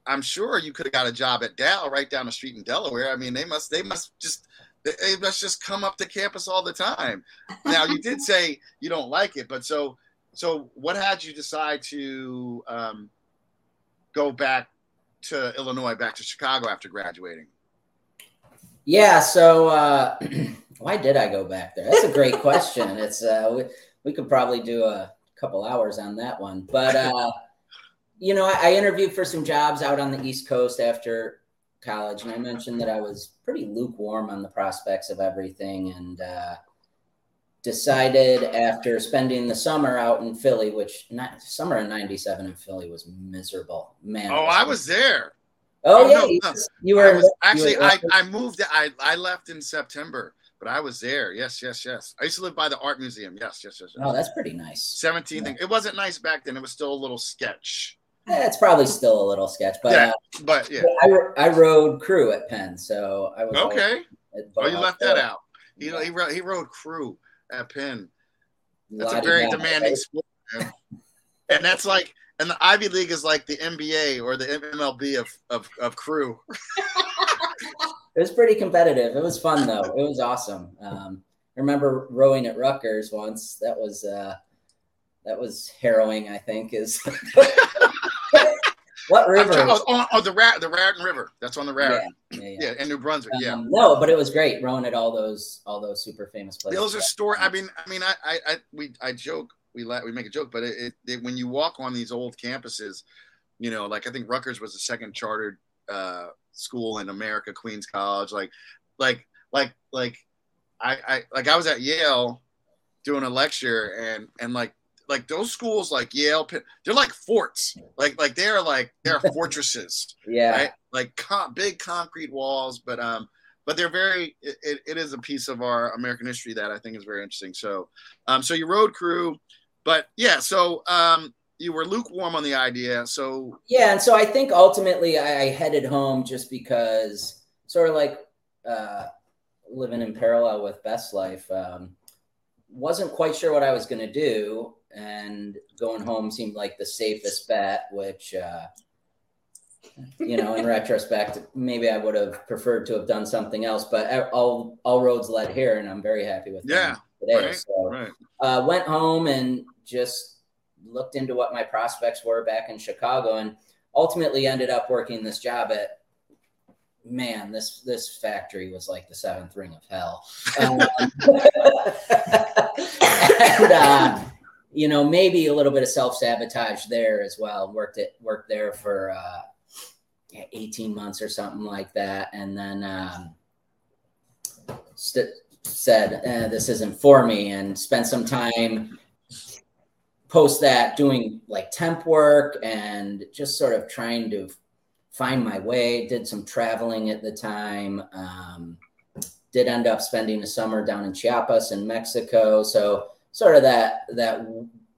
I'm sure you could have got a job at Dow right down the street in Delaware. I mean, they must they must just they must just come up to campus all the time. Now, you did say you don't like it, but so so what had you decide to um, go back to Illinois, back to Chicago after graduating? Yeah. So uh, why did I go back there? That's a great question. It's uh, we, we could probably do a couple hours on that one, but uh, you know, I, I interviewed for some jobs out on the East Coast after college, and I mentioned that I was pretty lukewarm on the prospects of everything, and uh, decided after spending the summer out in Philly, which not, summer in '97 in Philly was miserable. Man. Oh, I was there. Oh, Oh, yeah, no, you, no. you were was, you actually were- I, I moved I I left in September, but I was there. Yes, yes, yes. I used to live by the art museum. Yes, yes, yes. yes. Oh, that's pretty nice. 17 thing. It wasn't nice back then. It was still a little sketch. Eh, it's probably still a little sketch, but Yeah. uh, But yeah. I, I rode crew at Penn, so I was Okay. Oh, you left that out. You know, he wrote he rode crew at Penn. That's a very demanding sport. And that's like and the Ivy League is like the NBA or the MLB of of, of crew. It was pretty competitive. It was fun though. It was awesome. Um, I remember rowing at Rutgers once. That was uh, that was harrowing. I think is what river? Oh, oh, oh, the Rat, the Raritan River. That's on the Raritan. Yeah, yeah, yeah. in New Brunswick. Um, yeah. No, but it was great rowing at all those all those super famous places. Those are story. I mean, I mean, I, I, I we, I joke, we let, we make a joke, but it, it, it, when you walk on these old campuses, you know, like I think Rutgers was the second chartered uh, school in America, Queens College, like, like, like, like, I, I, like I was at Yale doing a lecture, and and like like those schools like Yale, they're like forts. Like like they're like they're fortresses. yeah. Right? Like con- big concrete walls, but um, but they're very. It, it is a piece of our American history that I think is very interesting. So, um, so your road crew, but yeah, so um, you were lukewarm on the idea. So yeah, and so I think ultimately I, I headed home just because sort of like uh, living in parallel with Best Life. Um, wasn't quite sure what I was going to do, and going home seemed like the safest bet. Which, uh, you know, in retrospect, maybe I would have preferred to have done something else. But all all roads led here, and I'm very happy with yeah today. Right, so, right. Uh, went home and just looked into what my prospects were back in Chicago, and ultimately ended up working this job at man, this this factory was like the seventh ring of hell. Um, and uh, you know, maybe a little bit of self sabotage there as well. Worked it worked there for uh, eighteen months or something like that, and then um, st- said eh, this isn't for me, and spent some time post that doing like temp work and just sort of trying to find my way. Did some traveling at the time. Um, did end up spending a summer down in Chiapas in Mexico. So sort of that that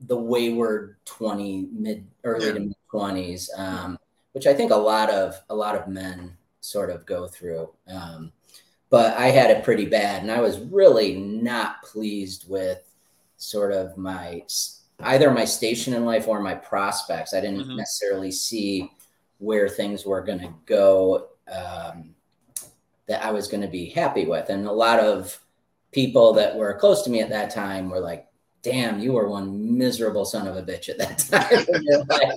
the wayward twenty mid early yeah. to mid twenties, um, which I think a lot of a lot of men sort of go through. Um, but I had it pretty bad, and I was really not pleased with sort of my either my station in life or my prospects. I didn't mm-hmm. necessarily see where things were going to go um, that I was going to be happy with. And a lot of people that were close to me at that time were like, damn, you were one miserable son of a bitch at that time.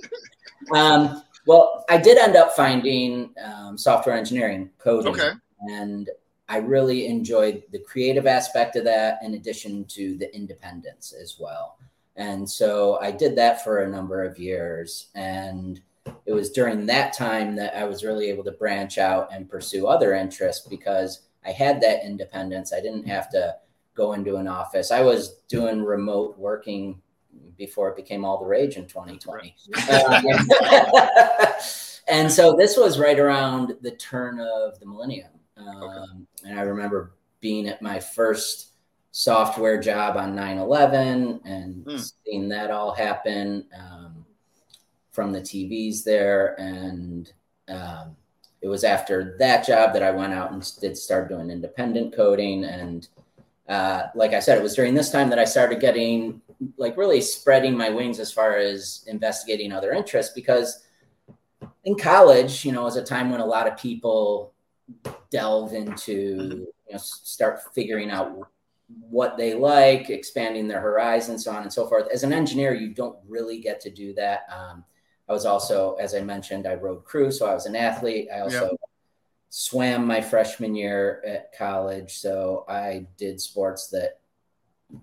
um, well, I did end up finding um, software engineering coding. Okay. And I really enjoyed the creative aspect of that in addition to the independence as well. And so I did that for a number of years. And it was during that time that I was really able to branch out and pursue other interests because I had that independence. I didn't have to go into an office. I was doing remote working before it became all the rage in 2020. Um, and so this was right around the turn of the millennium. Um, okay. And I remember being at my first software job on 9 11 and mm. seeing that all happen. Um, from the TVs there. And um, it was after that job that I went out and did start doing independent coding. And uh, like I said, it was during this time that I started getting like really spreading my wings as far as investigating other interests because in college, you know, is a time when a lot of people delve into, you know, start figuring out what they like, expanding their horizons, so on and so forth. As an engineer, you don't really get to do that. Um, I was also, as I mentioned, I rode crew, so I was an athlete. I also. Swam my freshman year at college, so I did sports that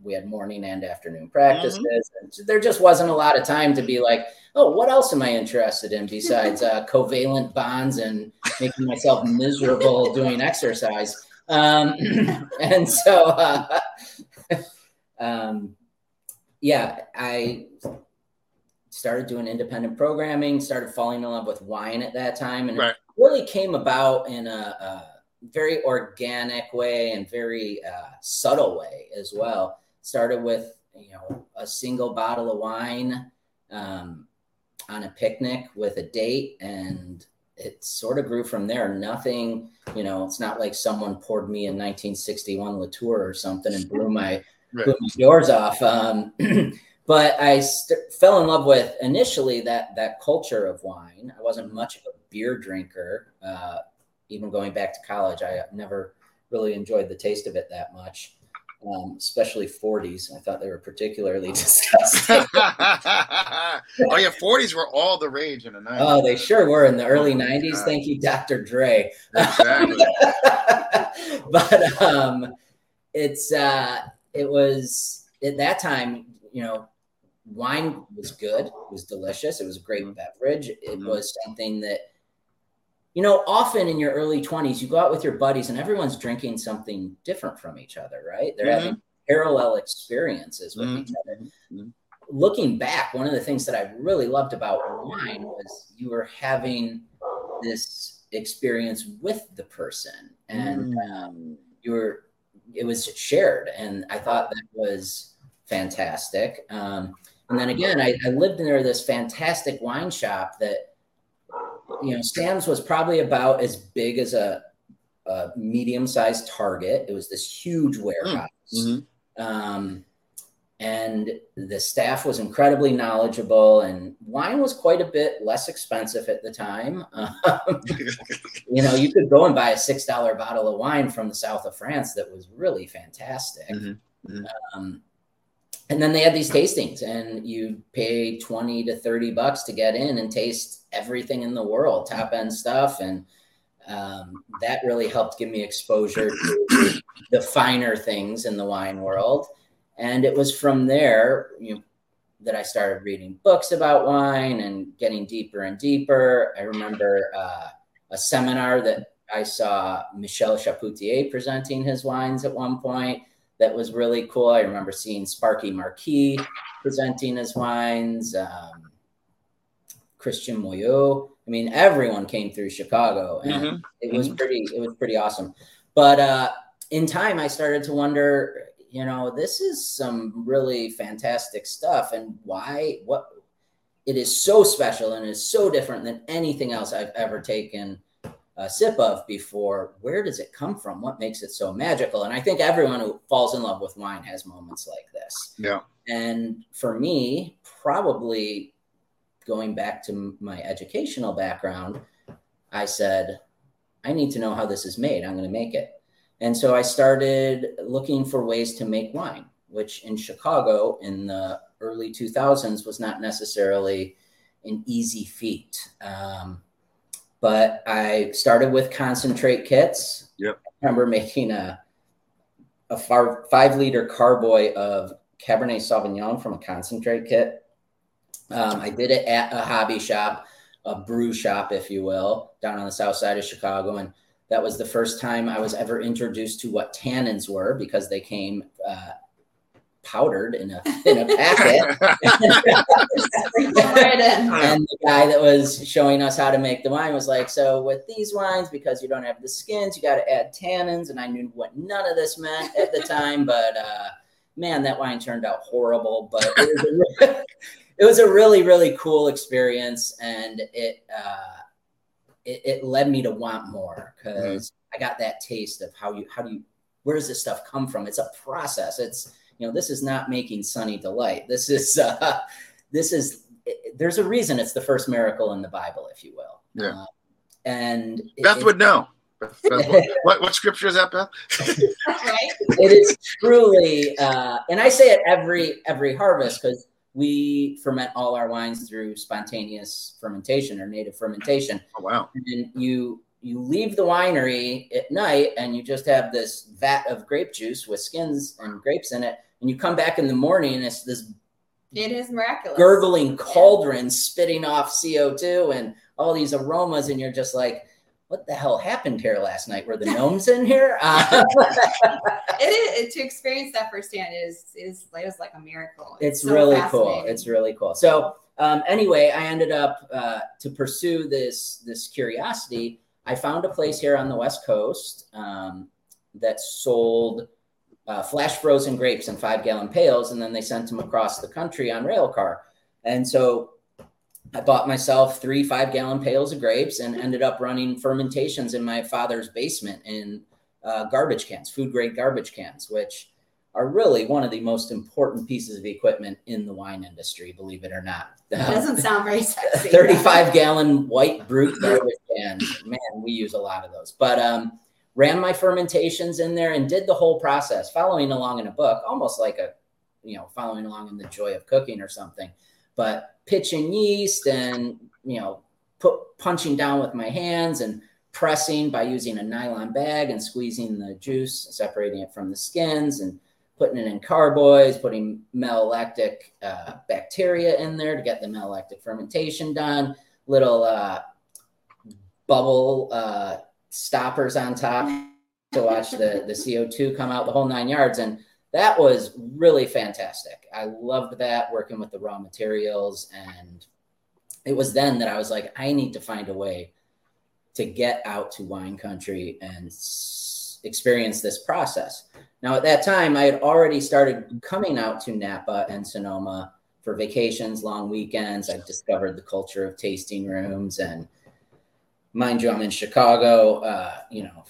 we had morning and afternoon practices. Mm-hmm. there just wasn't a lot of time to be like, oh, what else am I interested in besides uh, covalent bonds and making myself miserable doing exercise? Um, and so, uh, um, yeah, I started doing independent programming, started falling in love with wine at that time, and right. Really came about in a, a, very organic way and very uh, subtle way as well. Started with you know a single bottle of wine um, on a picnic with a date, and it sort of grew from there. Nothing, you know, it's not like someone poured me a 1961 Latour or something and blew my right. blew my doors off. Um, but I st- fell in love with initially that that culture of wine. I wasn't much of a beer drinker, uh, even going back to college. I never really enjoyed the taste of it that much. um, especially 40s. I thought they were particularly disgusting. oh yeah, 40s were all the rage in the 90s. oh, they sure were in the early Oh, 90s. God. Thank you, Dr. Dre. Exactly. but um, it's uh, it was at that time, you know, wine was good, it was delicious, it was a great Mhm. beverage. It Mhm. was something that, you know, often in your early 20s, you go out with your buddies and everyone's drinking something different from each other, right? They're Mhm. having parallel experiences with Mhm. each other. Mhm. Looking back, one of the things that I really loved about wine was you were having this experience with the person and um, you were it was shared and i thought that was fantastic um, and then again I, I lived near this fantastic wine shop that you know sam's was probably about as big as a, a medium-sized target it was this huge warehouse Mhm. um, and the staff was incredibly knowledgeable and wine was quite a bit less expensive at the time um, you know, you could go and buy a six dollar bottle of wine from the south of France that was really fantastic. Mhm, mhm. Um, and then they had these tastings, and you pay twenty to thirty bucks to get in and taste everything in the world, top end stuff, and um, that really helped give me exposure to the finer things in the wine world. And it was from there, you know, that I started reading books about wine and getting deeper and deeper. I remember uh, a seminar that I saw Michel Chapoutier presenting his wines at one point. That was really cool. I remember seeing Sparky Marquis presenting his wines. Um, Christian Moyot. I mean, everyone came through Chicago, and Mhm. it was pretty. It was pretty awesome. But uh, in time, I started to wonder. You know, this is some really fantastic stuff, and why? What? It is so special and is so different than anything else I've ever taken a sip of before. Where does it come from? What makes it so magical? And I think everyone who falls in love with wine has moments like this. Yeah. And for me, probably going back to my educational background, I said, I need to know how this is made. I'm going to make it. And so I started looking for ways to make wine, which in Chicago in the early 2000s was not necessarily an easy feat. Um, but I started with concentrate kits. Yep. I remember making a a far, five liter carboy of Cabernet Sauvignon from a concentrate kit. Um, I did it at a hobby shop, a brew shop, if you will, down on the south side of Chicago. And that was the first time I was ever introduced to what tannins were because they came uh, powdered in a in a packet. and the guy that was showing us how to make the wine was like, "So with these wines, because you don't have the skins, you got to add tannins." And I knew what none of this meant at the time, but uh, man, that wine turned out horrible. But it was a, re- it was a really, really cool experience, and it uh, it, it led me to want more because I got that taste of how you how do you where does this stuff come from? It's a process. It's you know this is not making sunny delight. This is uh, this is there's a reason it's the first miracle in the Bible, if you will. Yeah. Uh, and Beth it- would know. Beth- Beth, what, what, what scripture is that, Beth? it is truly, uh, and I say it every every harvest because we ferment all our wines through spontaneous fermentation or native fermentation. Oh, wow. And you you leave the winery at night and you just have this vat of grape juice with skins and grapes in it, and you come back in the morning and it's this It is miraculous. gurgling cauldron spitting off CO2 and all these aromas, and you're just like, what the hell happened here last night? Were the gnomes in here? Uh, It is it, to experience that firsthand is is it is like a miracle. it's so really cool. It's really cool. So um, anyway, I ended up uh, to pursue this this curiosity. I found a place here on the West Coast um, that sold uh, flash frozen grapes in five gallon pails, and then they sent them across the country on rail car. And so I bought myself three five gallon pails of grapes and ended up running fermentations in my father's basement in uh, garbage cans, food grade garbage cans, which are really one of the most important pieces of equipment in the wine industry, believe it or not. It doesn't sound very sexy. 35 gallon white brute garbage cans. Man, we use a lot of those. But um, ran my fermentations in there and did the whole process, following along in a book, almost like a, you know, following along in the joy of cooking or something. But pitching yeast and, you know, put punching down with my hands and pressing by using a nylon bag and squeezing the juice, separating it from the skins and putting it in carboys, putting malolactic uh, bacteria in there to get the malolactic fermentation done, little uh, bubble uh, stoppers on top to watch the, the CO2 come out, the whole nine yards. And that was really fantastic. I loved that working with the raw materials. And it was then that I was like, I need to find a way to get out to wine country and experience this process. Now, at that time, I had already started coming out to Napa and Sonoma for vacations, long weekends. I discovered the culture of tasting rooms. And mind you, I'm in Chicago. Uh, you know,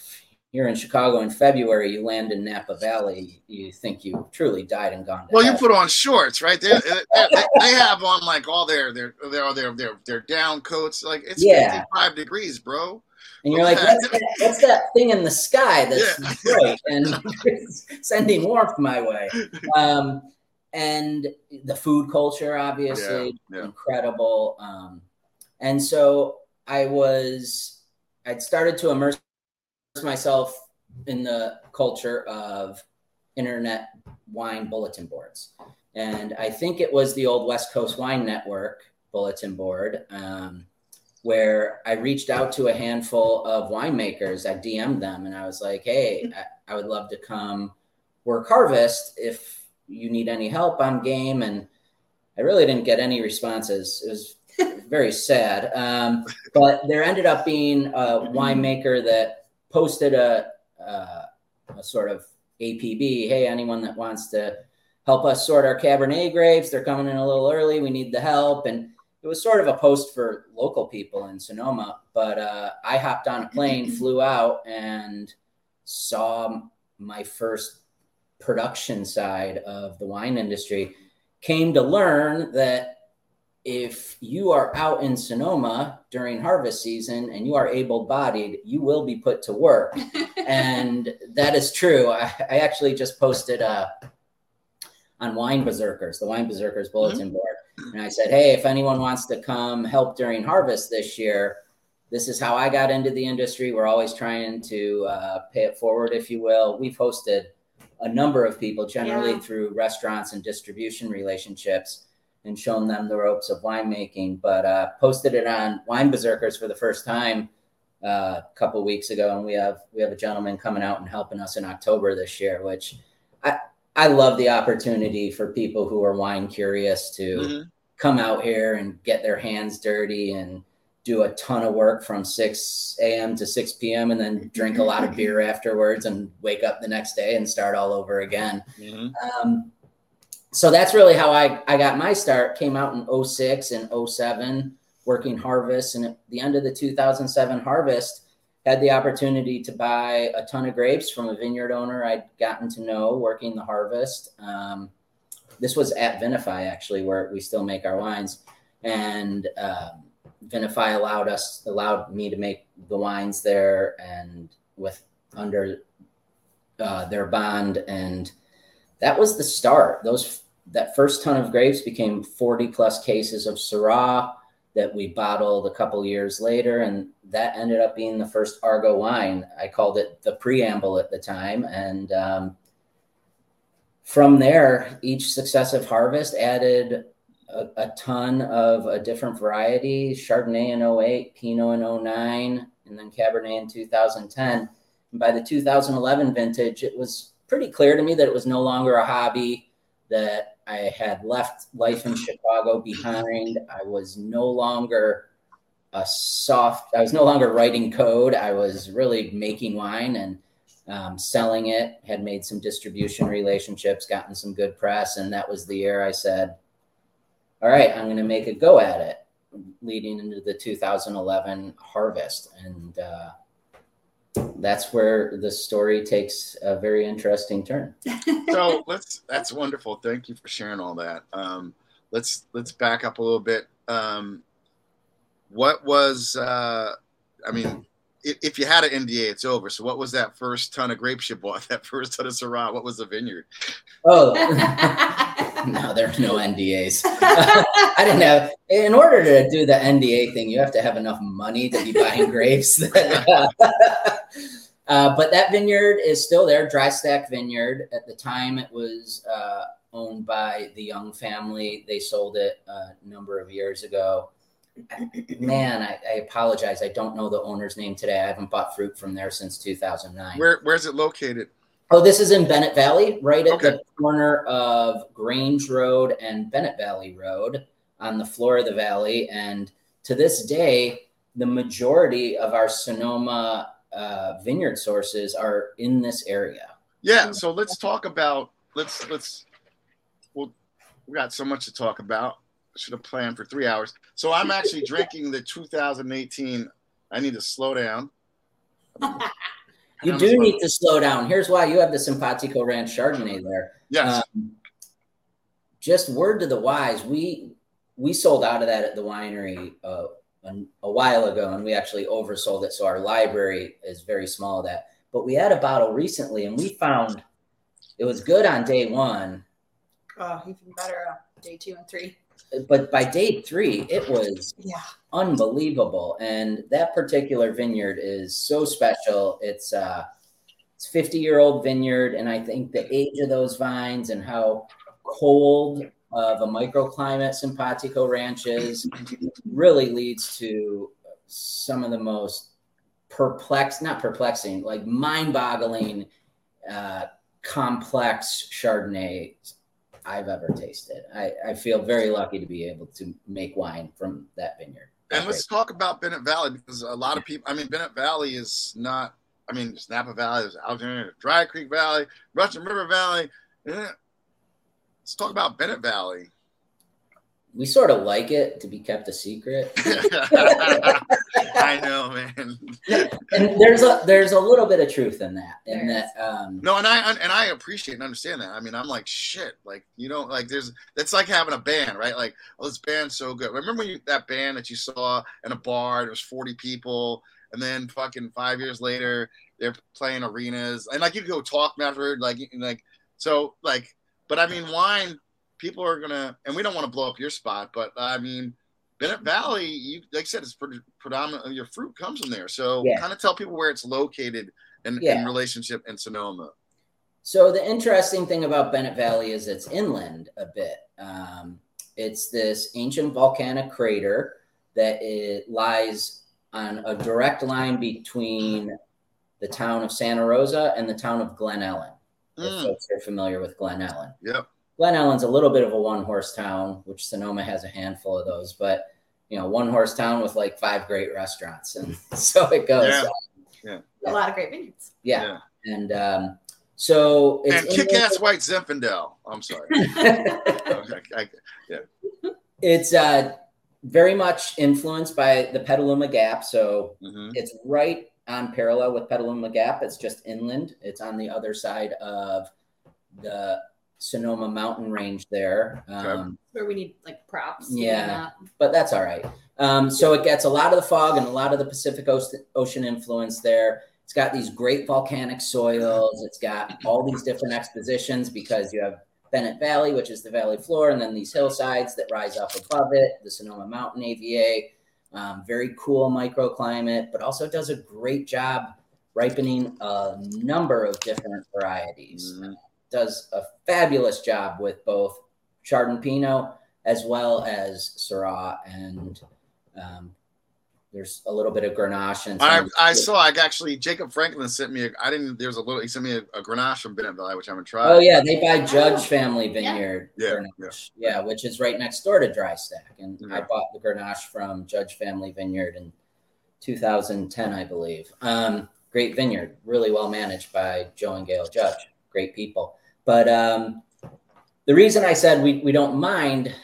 you're in Chicago in February, you land in Napa Valley, you think you truly died and gone. well, you put on shorts, right? They, they, they, have on like all their their their their their, their down coats. Like it's yeah. 55 degrees, bro. And you're like, what's that, what's that thing in the sky that's yeah. bright and sending warmth my way? Um, and the food culture, obviously, yeah, yeah. incredible. Um, and so I was, I'd started to immerse myself in the culture of internet wine bulletin boards. And I think it was the old West Coast Wine Network bulletin board um, where I reached out to a handful of winemakers. I DM'd them and I was like, hey, I, I would love to come work harvest. If you need any help, I'm game. And I really didn't get any responses. It was very sad. Um, but there ended up being a winemaker that posted a, uh, a sort of APB. Hey, anyone that wants to help us sort our Cabernet grapes, they're coming in a little early. We need the help. And it was sort of a post for local people in Sonoma. But uh, I hopped on a plane, flew out, and saw my first production side of the wine industry. Came to learn that if you are out in Sonoma during harvest season and you are able bodied, you will be put to work. and that is true. I, I, actually just posted uh, on Wine Berserkers, the Wine Berserkers bulletin mm-hmm. board. And I said, hey, if anyone wants to come help during harvest this year, this is how I got into the industry. We're always trying to uh, pay it forward, if you will. We've hosted a number of people, generally yeah. through restaurants and distribution relationships and shown them the ropes of winemaking. But uh, posted it on Wine Berserkers for the first time uh, a couple weeks ago, and we have we have a gentleman coming out and helping us in October this year, which I I love the opportunity for people who are wine curious to mm-hmm. come out here and get their hands dirty and do a ton of work from 6 a.m. to 6 p.m. and then drink a lot of beer afterwards and wake up the next day and start all over again. Mm-hmm. Um, so that's really how I, I got my start. Came out in 06 and 07, working harvest. And at the end of the 2007 harvest, had the opportunity to buy a ton of grapes from a vineyard owner I'd gotten to know working the harvest. Um, this was at Vinify, actually, where we still make our wines. And um, Vinify allowed us, allowed me to make the wines there and with under uh, their bond. And that was the start. Those that first ton of grapes became 40 plus cases of Syrah that we bottled a couple years later, and that ended up being the first Argot wine. I called it the preamble at the time, and um, from there, each successive harvest added a, a, ton of a different variety: Chardonnay in 08, Pinot in 09, and then Cabernet in 2010. And by the 2011 vintage, it was pretty clear to me that it was no longer a hobby that I had left life in Chicago behind. I was no longer a soft, I was no longer writing code. I was really making wine and um, selling it, had made some distribution relationships, gotten some good press. And that was the year I said, all right, I'm going to make a go at it leading into the 2011 harvest. And, uh, that's where the story takes a very interesting turn. so let's that's wonderful. Thank you for sharing all that. Um, let's let's back up a little bit. Um, what was uh, I mean, if, if you had an NDA, it's over. So what was that first ton of grapes you bought? That first ton of Syrah? What was the vineyard? Oh, no, there's no NDAs. I didn't have. In order to do the NDA thing, you have to have enough money to be buying grapes. That, uh, but that vineyard is still there, Dry Stack Vineyard. At the time, it was uh, owned by the Young family. They sold it a number of years ago. Man, I, I apologize. I don't know the owner's name today. I haven't bought fruit from there since 2009. Where where's it located? Oh, this is in Bennett Valley, right at Okay. the corner of Grange Road and Bennett Valley Road on the floor of the valley. And to this day, the majority of our Sonoma uh, vineyard sources are in this area. Yeah. So let's talk about let's let's well we got so much to talk about. Should have planned for three hours. So I'm actually drinking the 2018. I need to slow down. You I'm do need to slow down. Here's why you have the Simpatico Ranch Chardonnay there. Yes. Um, just word to the wise, we we sold out of that at the winery uh, a, a while ago, and we actually oversold it. So our library is very small. That, but we had a bottle recently, and we found it was good on day one, oh, even better on day two and three. but by day three, it was Yeah. unbelievable. And that particular vineyard is so special. It's uh it's 50 year old vineyard, and I think the age of those vines and how cold of a microclimate Simpatico Ranch is really leads to some of the most perplex, not perplexing, like mind-boggling, uh, complex Chardonnays I've ever tasted. I, I feel very lucky to be able to make wine from that vineyard. And let's talk about Bennett Valley because a lot of people, I mean, Bennett Valley is not, I mean, there's Napa Valley, there's Alexander, Dry Creek Valley, Russian River Valley. Yeah. Let's talk about Bennett Valley. we sort of like it to be kept a secret. I know, man. and there's a there's a little bit of truth in that. In that um No, and I and I appreciate and understand that. I mean, I'm like shit. Like you don't like there's that's like having a band, right? Like, oh, this band's so good. Remember when you, that band that you saw in a bar? There was 40 people, and then fucking five years later, they're playing arenas, and like you go talk afterward, like like so like. But I mean, wine. People are gonna, and we don't want to blow up your spot, but I mean, Bennett Valley, you like I said, it's pre- predominantly your fruit comes from there. So Yeah. kind of tell people where it's located in, in relationship in Sonoma. So the interesting thing about Bennett Valley is it's inland a bit. Um, it's this ancient volcanic crater that it lies on a direct line between the town of Santa Rosa and the town of Glen Ellen. If Mm, folks are familiar with Glen Ellen, yep. Glen Ellen's a little bit of a one horse town, which Sonoma has a handful of those, but you know, one horse town with like five great restaurants, and so it goes. Yeah. A lot of great vineyards. Yeah. and um, so And it's kick ass white Zinfandel. I'm sorry. Okay, I- it's uh, very much influenced by the Petaluma Gap. So mhm. it's right on parallel with Petaluma Gap. It's just inland. It's on the other side of the Sonoma mountain range there. Um, Where we need like props. Yeah. but that's all right. Um, so it gets a lot of the fog and a lot of the Pacific Oce- Ocean influence there. It's got these great volcanic soils. It's got all these different expositions because you have Bennett Valley, which is the valley floor, and then these hillsides that rise up above it, the Sonoma Mountain AVA. Um, very cool microclimate, but also does a great job ripening a number of different varieties. Mhm. Does a fabulous job with both Chardonnay Pinot as well as Syrah, and um, there's a little bit of Grenache. And I, I saw. I actually Jacob Franklin sent me. A, I didn't. There's a little. He sent me a, a Grenache from Bennett Valley, which I haven't tried. Oh yeah, they buy Judge Family Vineyard. Yeah, Grenache. yeah, which is right next door to Dry Stack, and I bought the Grenache from Judge Family Vineyard in 2010, I believe. Um, great vineyard, really well managed by Joe and Gail Judge. Great people. But um, the reason I said we, we don't mind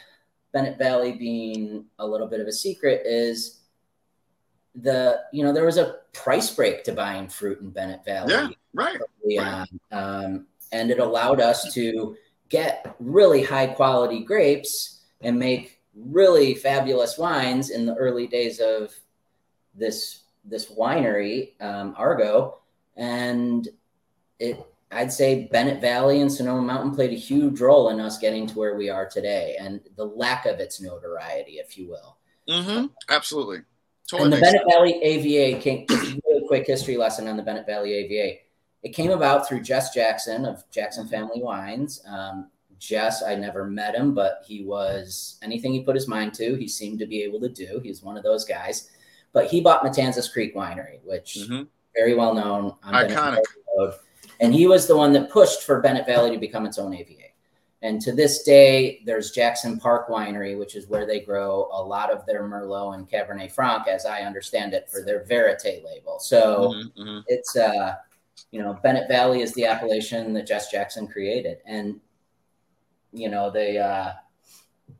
Bennett Valley being a little bit of a secret is the you know there was a price break to buying fruit in Bennett Valley Yeah, right. early on. Um, and it allowed us to get really high quality grapes and make really fabulous wines in the early days of this this winery, um, Argot, and it I'd say Bennett Valley and Sonoma Mountain played a huge role in us getting to where we are today, and the lack of its notoriety, if you will. Mm-hmm. Absolutely. Totally and the Bennett sense. Valley AVA came. A really quick history lesson on the Bennett Valley AVA. It came about through Jess Jackson of Jackson Family Wines. Um, Jess, I never met him, but he was anything he put his mind to, he seemed to be able to do. He's one of those guys. But he bought Matanzas Creek Winery, which mm-hmm. very well known on Iconic. Road. And he was the one that pushed for Bennett Valley to become its own AVA. And to this day, there's Jackson Park Winery, which is where they grow a lot of their Merlot and Cabernet Franc, as I understand it, for their Verite label. So mm-hmm, mm-hmm. it's, uh, you know, Bennett Valley is the appellation that Jess Jackson created. And you know, they uh,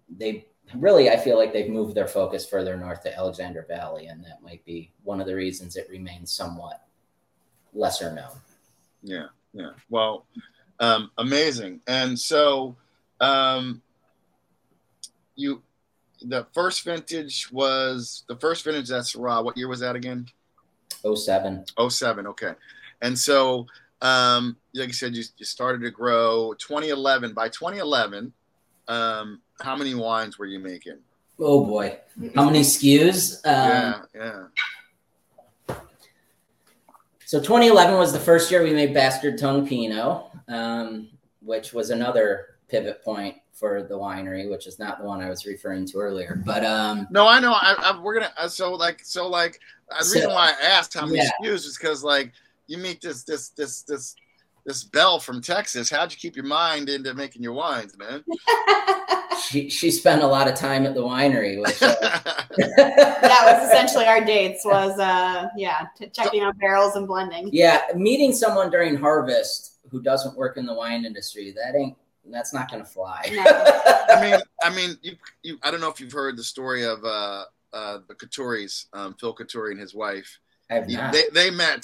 they really I feel like they've moved their focus further north to Alexander Valley, and that might be one of the reasons it remains somewhat lesser known. Yeah, yeah. Well, um, amazing. And so, um, you the first vintage was the first vintage that's raw. What year was that again? 07. 07, okay. And so um, like I said, you, you started to grow 2011. By 2011, um, how many wines were you making? Oh boy, how many SKUs? Um, yeah, yeah. So 2011 was the first year we made Bastard Tongue Pinot, um, which was another pivot point for the winery, which is not the one I was referring to earlier. But um, no, I know. I, I we're gonna uh, so like so like the so, reason why I asked how many yeah. SKUs is because like you meet this this this this this Belle from Texas. How'd you keep your mind into making your wines, man? she she spent a lot of time at the winery. Which, uh... that was essentially our dates. Was uh yeah, t- checking out barrels and blending. Yeah, meeting someone during harvest who doesn't work in the wine industry that ain't that's not going to fly. No. I mean, I mean, you, you, I don't know if you've heard the story of uh, uh, the Coturris, um, Phil Coturri and his wife. I have not. They, they met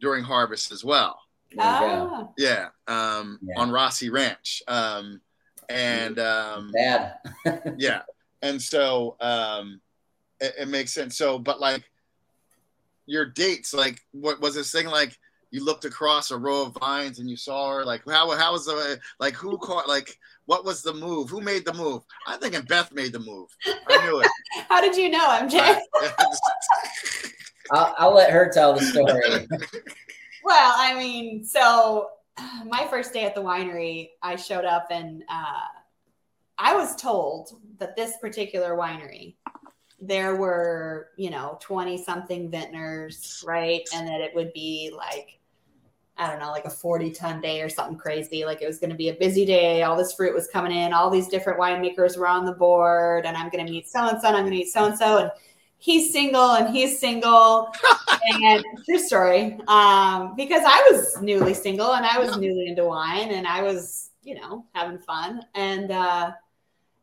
during harvest as well. Ah. Yeah, um, yeah, on Rossi Ranch. Um, and um, bad. yeah, and so um, it, it, makes sense. So, but like your dates, like what was this thing like? You looked across a row of vines and you saw her. Like how how was the like who caught like what was the move? Who made the move? I think Beth made the move. I knew it. how did you know, MJ? I'll, I'll let her tell the story. well, I mean, so my first day at the winery, I showed up and uh, I was told that this particular winery, there were, you know, 20 something vintners, right? And that it would be like, I don't know, like a 40 ton day or something crazy. Like it was going to be a busy day. All this fruit was coming in. All these different winemakers were on the board. And I'm going to meet so and so. I'm going to meet so and so. And he's single and he's single. And true story. Um, because i was newly single and i was newly into wine and i was you know having fun. And uh,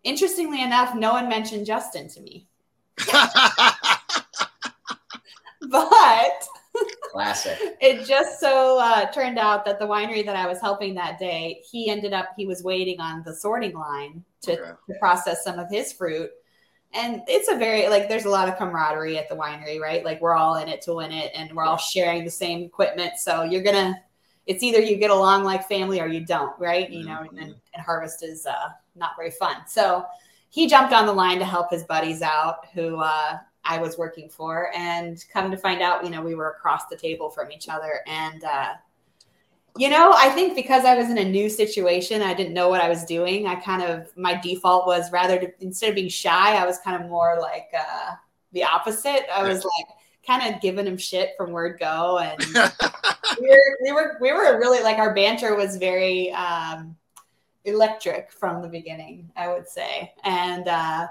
interestingly enough no one mentioned justin to me. But classic. it just so uh, turned out that the winery that i was helping that day he ended up he was waiting on the sorting line to, okay. to process some of his fruit and it's a very like there's a lot of camaraderie at the winery right? Like we're all in it to win it and we're all sharing the same equipment. So you're gonna it's either you get along like family or you don't right? You know and, and harvest is uh, not very fun. So he jumped on the line to help his buddies out who uh, i was working for and come to find out you know we were across the table from each other and uh, you know, I think because I was in a new situation, I didn't know what I was doing. I kind of my default was rather to, instead of being shy, I was kind of more like uh, the opposite. I was like kind of giving him shit from word go, and we were we were we were really like our banter was very um, electric from the beginning, I would say, and. Uh,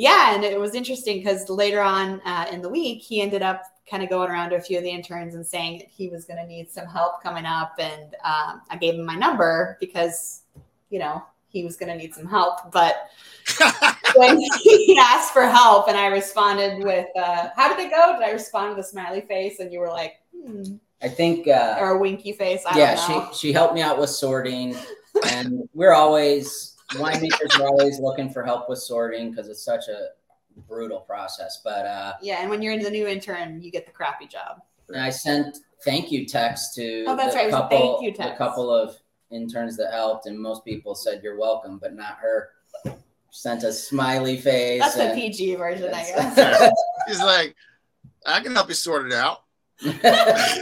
yeah, and it was interesting because later on uh, in the week, he ended up kind of going around to a few of the interns and saying that he was going to need some help coming up. And um, I gave him my number because, you know, he was going to need some help. But when he asked for help and I responded with, uh, How did it go? Did I respond with a smiley face? And you were like, hmm. I think, uh, or a winky face. I yeah, she she helped me out with sorting, and we're always winemakers are always looking for help with sorting because it's such a brutal process. But uh, Yeah, and when you're in the new intern, you get the crappy job. and I sent thank you texts to Oh, that's right, a couple, thank you the text. couple of interns that helped, and most people said you're welcome, but not her. Sent a smiley face. That's the PG version, I guess. That's- He's like, I can help you sort it out.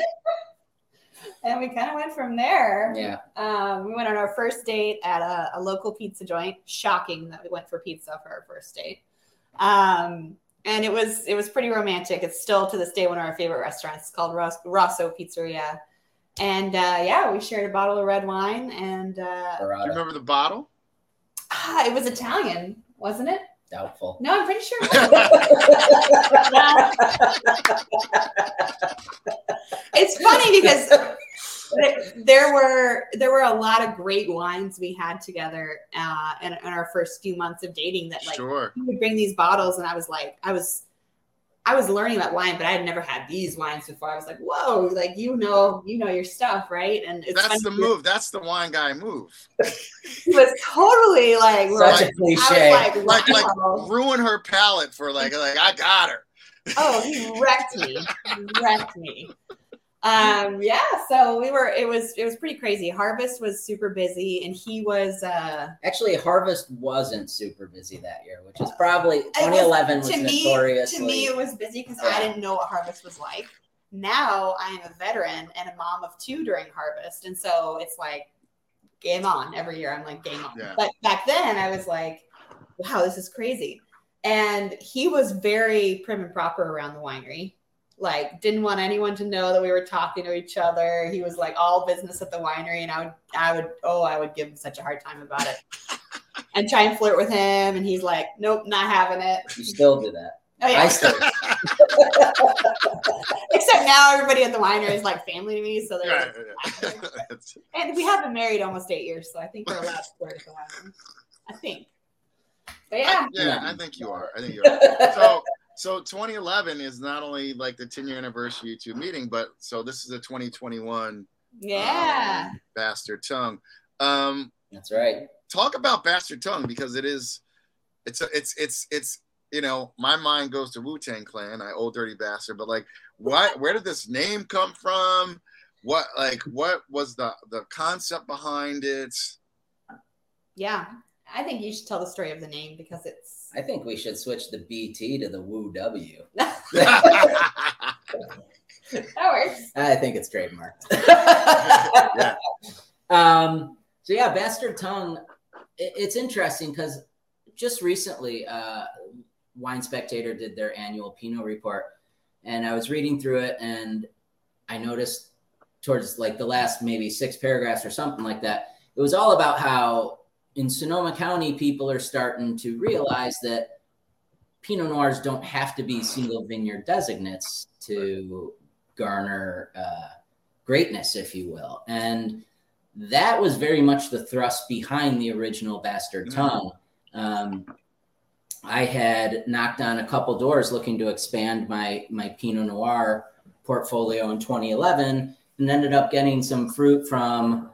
And we kind of went from there. yeah, Um, we went on our first date at a, a local pizza joint. Shocking that we went for pizza for our first date. Um, and it was it was pretty romantic. It's still to this day one of our favorite restaurants. It's called Ros- Rosso Pizzeria. And uh, yeah, we shared a bottle of red wine, and uh, Do you remember the bottle? ah, it was Italian, wasn't it? Doubtful. No, I'm pretty sure. it's funny because there- there were there were a lot of great wines we had together uh, in, in our first few months of dating. That like Sure. he would bring these bottles, and I was like, I was. I was learning about wine, but I had never had these wines before. I was like, "Whoa! Like you know, you know your stuff, right?" And it's That's the move. That's the wine guy move. He was totally like, Such Like- a cliche. I was like, Like, like ruin her palate for like, like I got her. Oh, he wrecked me. He wrecked me. Um, yeah, so we were it was it was pretty crazy. Harvest was super busy and he was uh Actually, Harvest wasn't super busy that year, which is probably 2011 was, to me notoriously. to me it was busy because I didn't know what harvest was like. Now I am a veteran and a mom of two during harvest. And so it's like game on every year. I'm like game on. Yeah. But back then I was like, wow, this is crazy. And he was very prim and proper around the winery. Like didn't want anyone to know that we were talking to each other. He was like all business at the winery and I would I would oh I would give him such a hard time about it. and try and flirt with him and he's like, Nope, not having it. you still do that. Oh yeah. I still. Except now everybody at the winery is like family to me, so they're Right, yeah. and we have been married almost eight years, so I think we're allowed to flirt at the winery. I think. But yeah, yeah, I think you are. I think you are. So, so 2011 is not only like the 10 year anniversary of you two meeting, but so this is a 2021 yeah. um, bastard tongue. Um, That's right. talk about bastard tongue because it is, it's a, it's it's it's you know my mind goes to Wu Tang Clan, I old dirty bastard, but like what where did this name come from? What like what was the the concept behind it? Yeah. I think you should tell the story of the name because it's I think we should switch the BT to the Woo W. that works. I think it's trademarked. Yeah. Um, so yeah, Bastard Tongue. It, it's interesting because just recently, uh, Wine Spectator did their annual Pinot report, and I was reading through it, and I noticed towards like the last maybe six paragraphs or something like that, it was all about how in Sonoma County people are starting to realize that Pinot Noirs don't have to be single vineyard designates to garner uh, greatness, if you will. And that was very much the thrust behind the original Bastard Mhm. Tongue. Um, I had knocked on a couple doors looking to expand my my Pinot Noir portfolio in 2011, and ended up getting some fruit from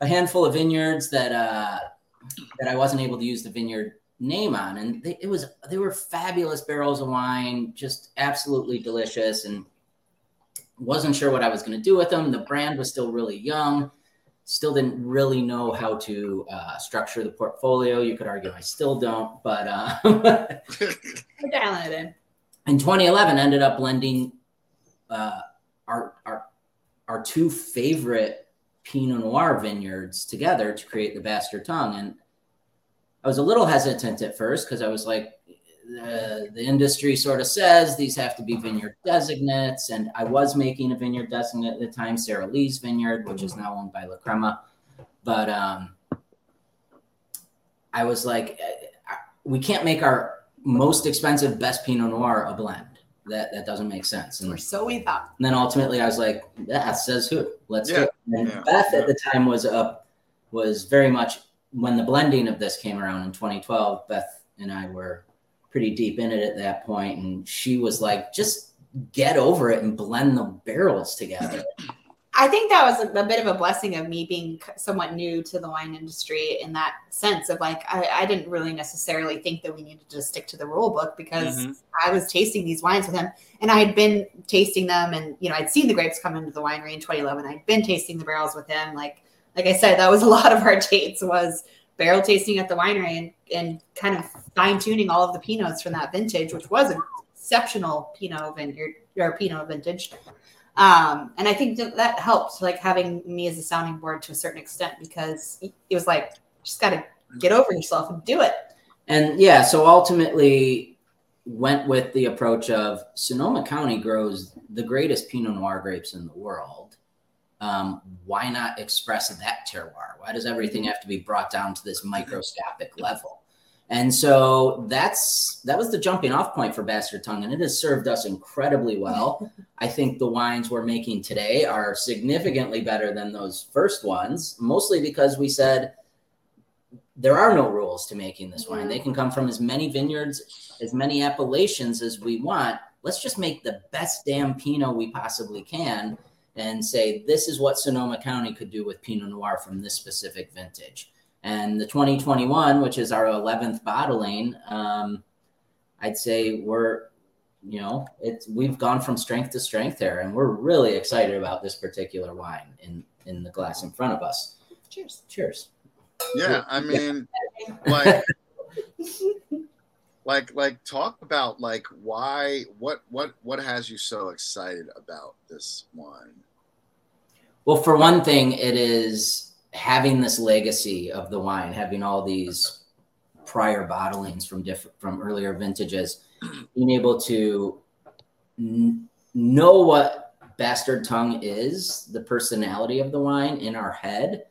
a handful of vineyards that uh, that I wasn't able to use the vineyard name on, and they, it was they were fabulous barrels of wine, just absolutely delicious, and wasn't sure what I was going to do with them. The brand was still really young, still didn't really know how to uh, structure the portfolio. You could argue I still don't, but uh, We're dialing it in. in 2011 ended up blending uh, our our our two favorite Pinot Noir vineyards together to create the Bastard Tongue. And I was a little hesitant at first because I was like, the, the industry sort of says these have to be vineyard designates, and I was making a vineyard designate at the time, Saralee's vineyard, which is now owned by La Crema. But um, I was like, we can't make our most expensive best Pinot Noir a blend. That that doesn't make sense. And Or so we thought. and then ultimately, I was like, "That says who? Let's do Yeah, it." And yeah, Beth yeah. at the time was up, was very much when the blending of this came around in 2012. Beth and I were pretty deep in it at that point, and she was like, "Just get over it and blend the barrels together." I think that was a, a, bit of a blessing of me being somewhat new to the wine industry in that sense of like I, I didn't really necessarily think that we needed to stick to the rule book because mm-hmm. I was tasting these wines with him. And I had been tasting them and you know I'd seen the grapes come into the winery in 2011 I'd been tasting the barrels with him. Like like I said that was a lot of our dates was barrel tasting at the winery and, and kind of fine tuning all of the pinots from that vintage which was an exceptional pinot vineyard or pinot vintage um, and I think that, that helped, like having me as a sounding board to a certain extent, because it was like, just got to get over yourself and do it. And yeah, so ultimately went with the approach of Sonoma County grows the greatest Pinot Noir grapes in the world. Um, why not express that terroir? Why does everything have to be brought down to this microscopic level? And so that's that was the jumping off point for Bastard Tongue, and it has served us incredibly well. I think the wines we're making today are significantly better than those first ones, mostly because we said there are no rules to making this wine. They can come from as many vineyards, as many appellations as we want. Let's just make the best damn Pinot we possibly can and say this is what Sonoma County could do with Pinot Noir from this specific vintage. And the 2021, which is our 11th bottling, um, I'd say we're, you know, it's we've gone from strength to strength there, and we're really excited about this particular wine in in the glass in front of us. Cheers! Cheers! Yeah, I mean, like, like, like, talk about like why, what, what, what has you so excited about this wine? Well, for one thing, it is having this legacy of the wine, having all these prior bottlings from different from earlier vintages, being able to n- know what bastard tongue is, the personality of the wine in our head,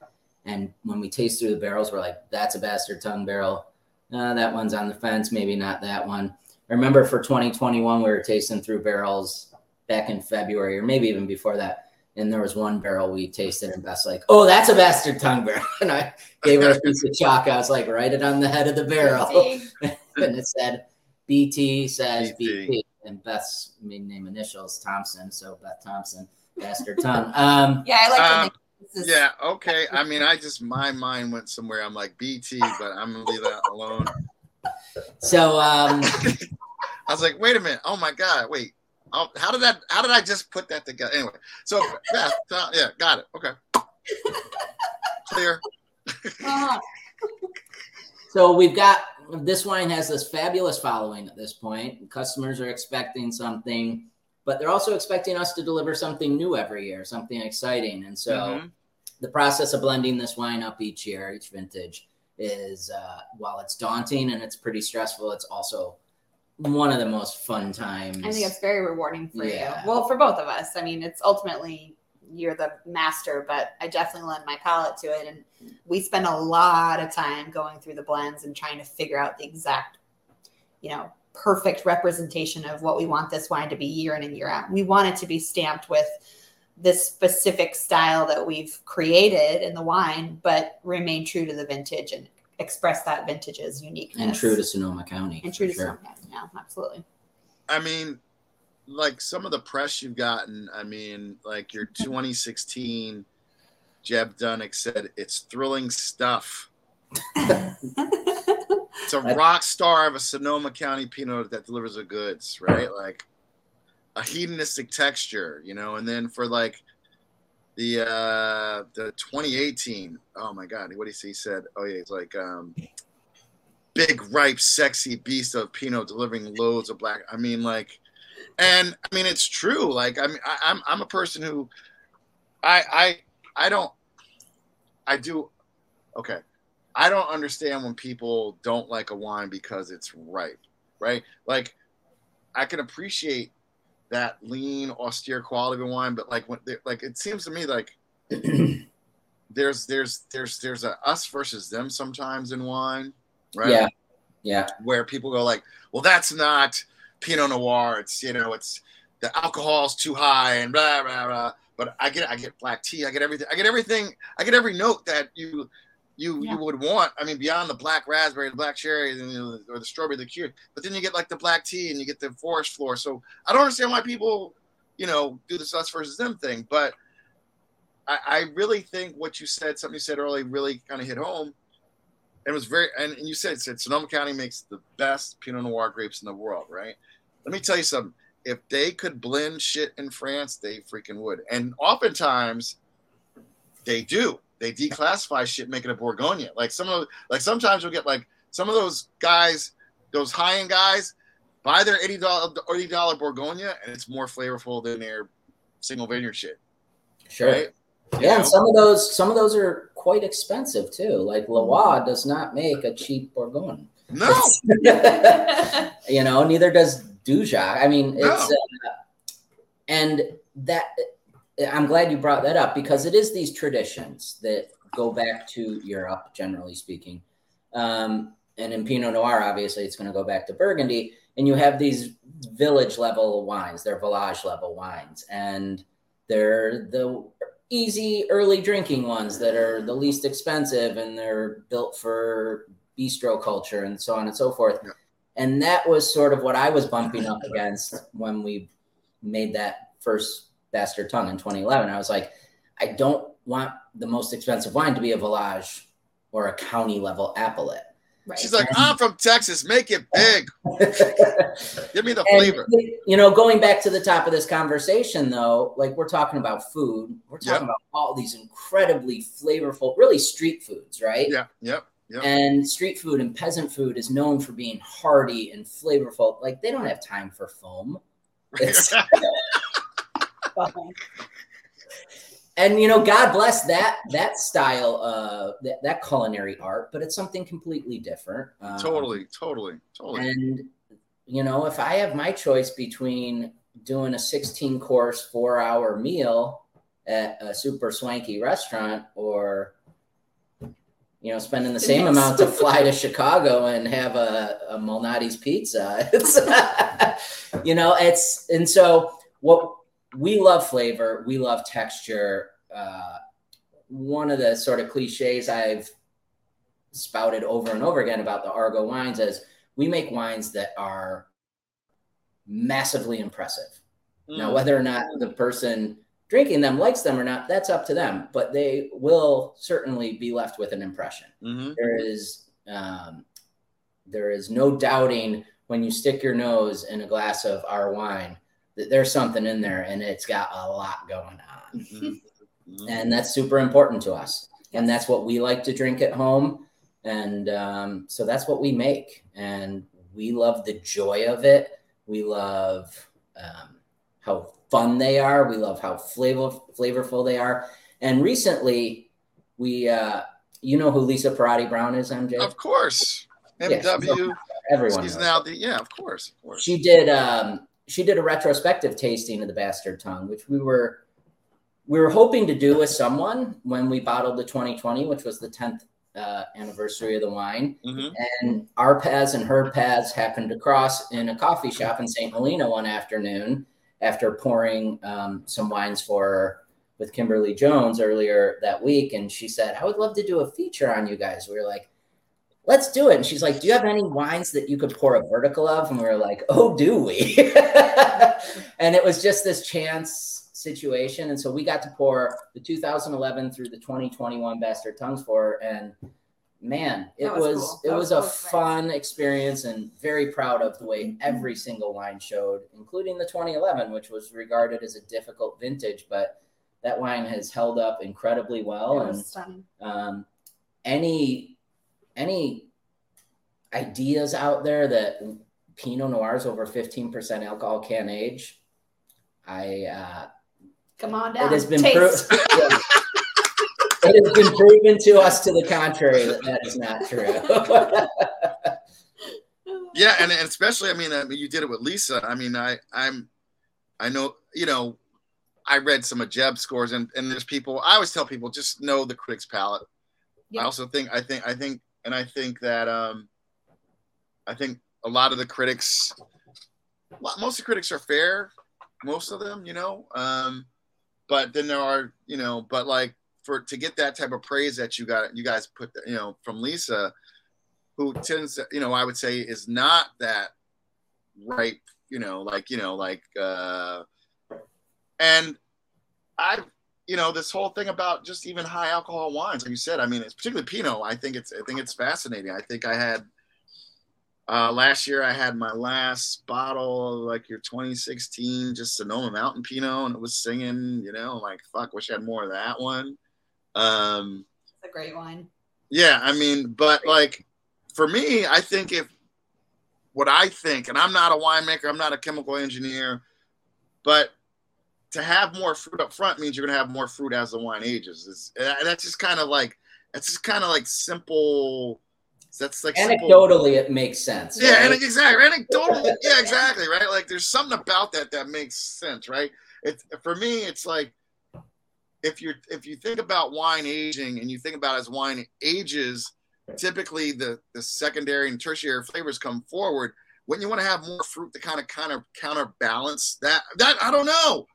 and when we taste through the barrels, we're like, "That's a bastard tongue barrel." Uh, that one's on the fence. Maybe not that one. I remember for 2021, we were tasting through barrels back in February, or maybe even before that and there was one barrel we tasted, and Beth's like, "Oh, that's a bastard tongue barrel," and I gave her a piece of chalk. I was like, "Write it on the head of the barrel," and it said, "BT says BT,", BT. and Beth's maiden name initials Thompson, so Beth Thompson, bastard tongue. Um, yeah, I like. Um, yeah, okay. I mean, I just my mind went somewhere. I'm like BT, but I'm gonna leave that alone. So um, I was like, wait a minute. Oh my god, wait. Oh, how did that? How did I just put that together? Anyway, so Beth, uh, yeah, got it. Okay, clear. uh-huh. so we've got this wine has this fabulous following at this point. Customers are expecting something, but they're also expecting us to deliver something new every year, something exciting. And so, mm-hmm. the process of blending this wine up each year, each vintage, is uh, while it's daunting and it's pretty stressful, it's also one of the most fun times. I think it's very rewarding for yeah. you. Well, for both of us. I mean, it's ultimately you're the master, but I definitely lend my palate to it. And we spend a lot of time going through the blends and trying to figure out the exact, you know, perfect representation of what we want this wine to be year in and year out. We want it to be stamped with this specific style that we've created in the wine, but remain true to the vintage and express that vintage's uniqueness. And true to Sonoma County. And true to sure. Sonoma County, yeah, absolutely. I mean, like some of the press you've gotten, I mean, like your 2016 Jeb Dunnick said, it's thrilling stuff. it's a rock star of a Sonoma County Pinot that delivers the goods, right? Like a hedonistic texture, you know, and then for like the uh the 2018 oh my god what did he said oh yeah it's like um big ripe sexy beast of pinot delivering loads of black i mean like and i mean it's true like i mean I, i'm i'm a person who i i i don't i do okay i don't understand when people don't like a wine because it's ripe right? Like i can appreciate that lean, austere quality of wine. But like when like it seems to me like there's there's there's there's a us versus them sometimes in wine, right? Yeah, yeah. Where people go like, well, that's not Pinot Noir. It's you know, it's the alcohol's too high and blah blah blah. But I get I get black tea. I get everything. I get everything. I get every note that you you yeah. you would want. I mean, beyond the black raspberry, the black cherry, and, you know, or the strawberry, the cure. But then you get like the black tea, and you get the forest floor. So I don't understand why people, you know, do this us versus them thing. But I, I really think what you said, something you said earlier, really kind of hit home. And it was very, and, and you said, said Sonoma County makes the best Pinot Noir grapes in the world, right? Let me tell you something. If they could blend shit in France, they freaking would. And oftentimes, they do. They declassify shit, making a Bourgogne. Like some of, like sometimes you'll get like some of those guys, those high end guys, buy their eighty dollar eighty dollar Bourgogne, and it's more flavorful than their single vineyard shit. Sure. Right? Yeah, and some of those some of those are quite expensive too. Like Leroy does not make a cheap Bourgogne. No. you know, neither does Dujac. I mean, it's no. uh, and that I'm glad you brought that up because it is these traditions that go back to Europe, generally speaking. Um, and in Pinot Noir, obviously, it's going to go back to Burgundy. And you have these village level wines, they're village level wines, and they're the easy early drinking ones that are the least expensive and they're built for bistro culture and so on and so forth. And that was sort of what I was bumping up against when we made that first Bastard Tongue in 2011. I was like, I don't want the most expensive wine to be a village or a county level appellate. Right. She's like, I'm from Texas. Make it big. Give me the and, flavor. You know, going back to the top of this conversation, though, like we're talking about food, we're talking yep. about all these incredibly flavorful, really street foods, right? Yeah. Yep. Yep. And street food and peasant food is known for being hearty and flavorful. Like they don't have time for foam. and you know god bless that that style of that, that culinary art but it's something completely different um, totally totally totally. and you know if i have my choice between doing a 16 course four hour meal at a super swanky restaurant or you know spending the same amount to fly to chicago and have a, a malnati's pizza. It's you know it's and so what we love flavor, we love texture. Uh, one of the sort of cliches I've spouted over and over again about the Argot wines is we make wines that are massively impressive. Mm. Now, whether or not the person drinking them likes them or not, that's up to them, but they will certainly be left with an impression. Mm-hmm. There is um, there is no doubting when you stick your nose in a glass of our wine there's something in there and it's got a lot going on. Mm-hmm. mm-hmm. And that's super important to us. And that's what we like to drink at home. And um, so that's what we make. And we love the joy of it. We love um, how fun they are. We love how flavor, flavorful they are. And recently, we, uh, you know who Lisa Perrotti-Brown is, MJ? Of course. MW. Yeah, everyone. She's now the, yeah, of course, of course. She did um, she did a retrospective tasting of the bastard tongue, which we were we were hoping to do with someone when we bottled the 2020, which was the 10th uh, anniversary of the wine. Mm-hmm. And our paths and her paths happened to cross in a coffee shop in St. Helena one afternoon after pouring um, some wines for her with Kimberly Jones earlier that week. And she said, I would love to do a feature on you guys. We were like, let's do it. And she's like, do you have any wines that you could pour a vertical of? And we were like, oh, do we? and it was just this chance situation. And so we got to pour the 2011 through the 2021 Bastard Tongues for, and man, it was, was cool. it was, was, a fun experience and very proud of the way every single wine showed, including the 2011, which was regarded as a difficult vintage, but that wine has held up incredibly well. and um, any any ideas out there that Pinot Noirs over 15% alcohol can age, I uh, come on down. It has been proven. it has been proven to us to the contrary that that is not true. yeah, and, and especially, I mean, I mean, you did it with Lisa. I mean, I I'm, I know, you know, I read some of Jeb's scores, and and there's people. I always tell people just know the critics' palate. Yep. I also think I think I think and I think that um, I think a lot of the critics, most of the critics are fair, most of them, you know. Um, but then there are, you know, but like for to get that type of praise that you got, you guys put, you know, from Lisa, who tends, to, you know, I would say is not that right, you know, like you know, like, uh, and I've you know, this whole thing about just even high alcohol wines, like you said, I mean, it's particularly Pinot. I think it's I think it's fascinating. I think I had uh, last year I had my last bottle, of like your 2016, just Sonoma Mountain Pinot, and it was singing. You know, like fuck, wish I had more of that one. Um, It's a great wine. yeah, I mean, but like for me, I think if what I think, and I'm not a winemaker, I'm not a chemical engineer, but to have more fruit up front means you're gonna have more fruit as the wine ages. Is that's just kind of like that's just kind of like simple. That's like simple. Anecdotally, it makes sense. Yeah, right? and exactly. Anecdotal. yeah, exactly. Right. Like there's something about that that makes sense, right? It's for me. It's like if you're if you think about wine aging and you think about as wine ages, typically the the secondary and tertiary flavors come forward. When you want to have more fruit to kind of kind of counterbalance that that I don't know.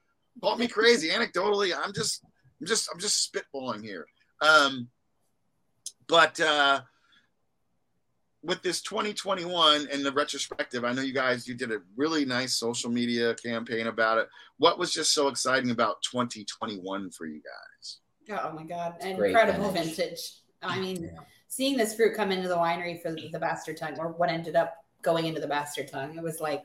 Call me crazy. Anecdotally, I'm just I'm just I'm just spitballing here. Um, but uh, with this 2021 and the retrospective, I know you guys you did a really nice social media campaign about it. What was just so exciting about 2021 for you guys? Oh my god, Great incredible vintage. vintage. I mean, Yeah. seeing this fruit come into the winery for the bastard tongue, or what ended up going into the bastard tongue, it was like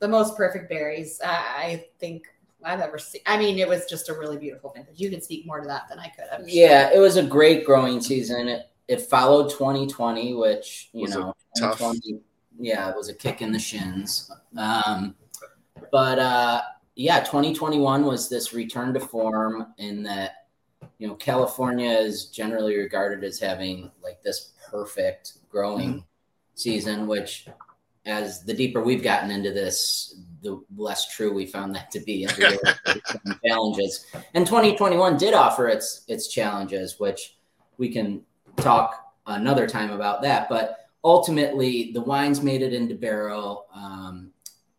the most perfect berries I I think I've ever seen. I mean, it was just a really beautiful vintage. You can speak more to that than I could. I'm sure. Yeah, it was a great growing season. It it followed 2020, which you Was know, tough- yeah, it was a kick in the shins. Um, but uh, yeah, 2021 was this return to form in that you know California is generally regarded as having like this perfect growing season, which as the deeper we've gotten into this, the less true we found that to be. Every year there's some challenges, and 2021 did offer its its challenges, which we can talk another time about that. But ultimately, the wines made it into barrel. Um,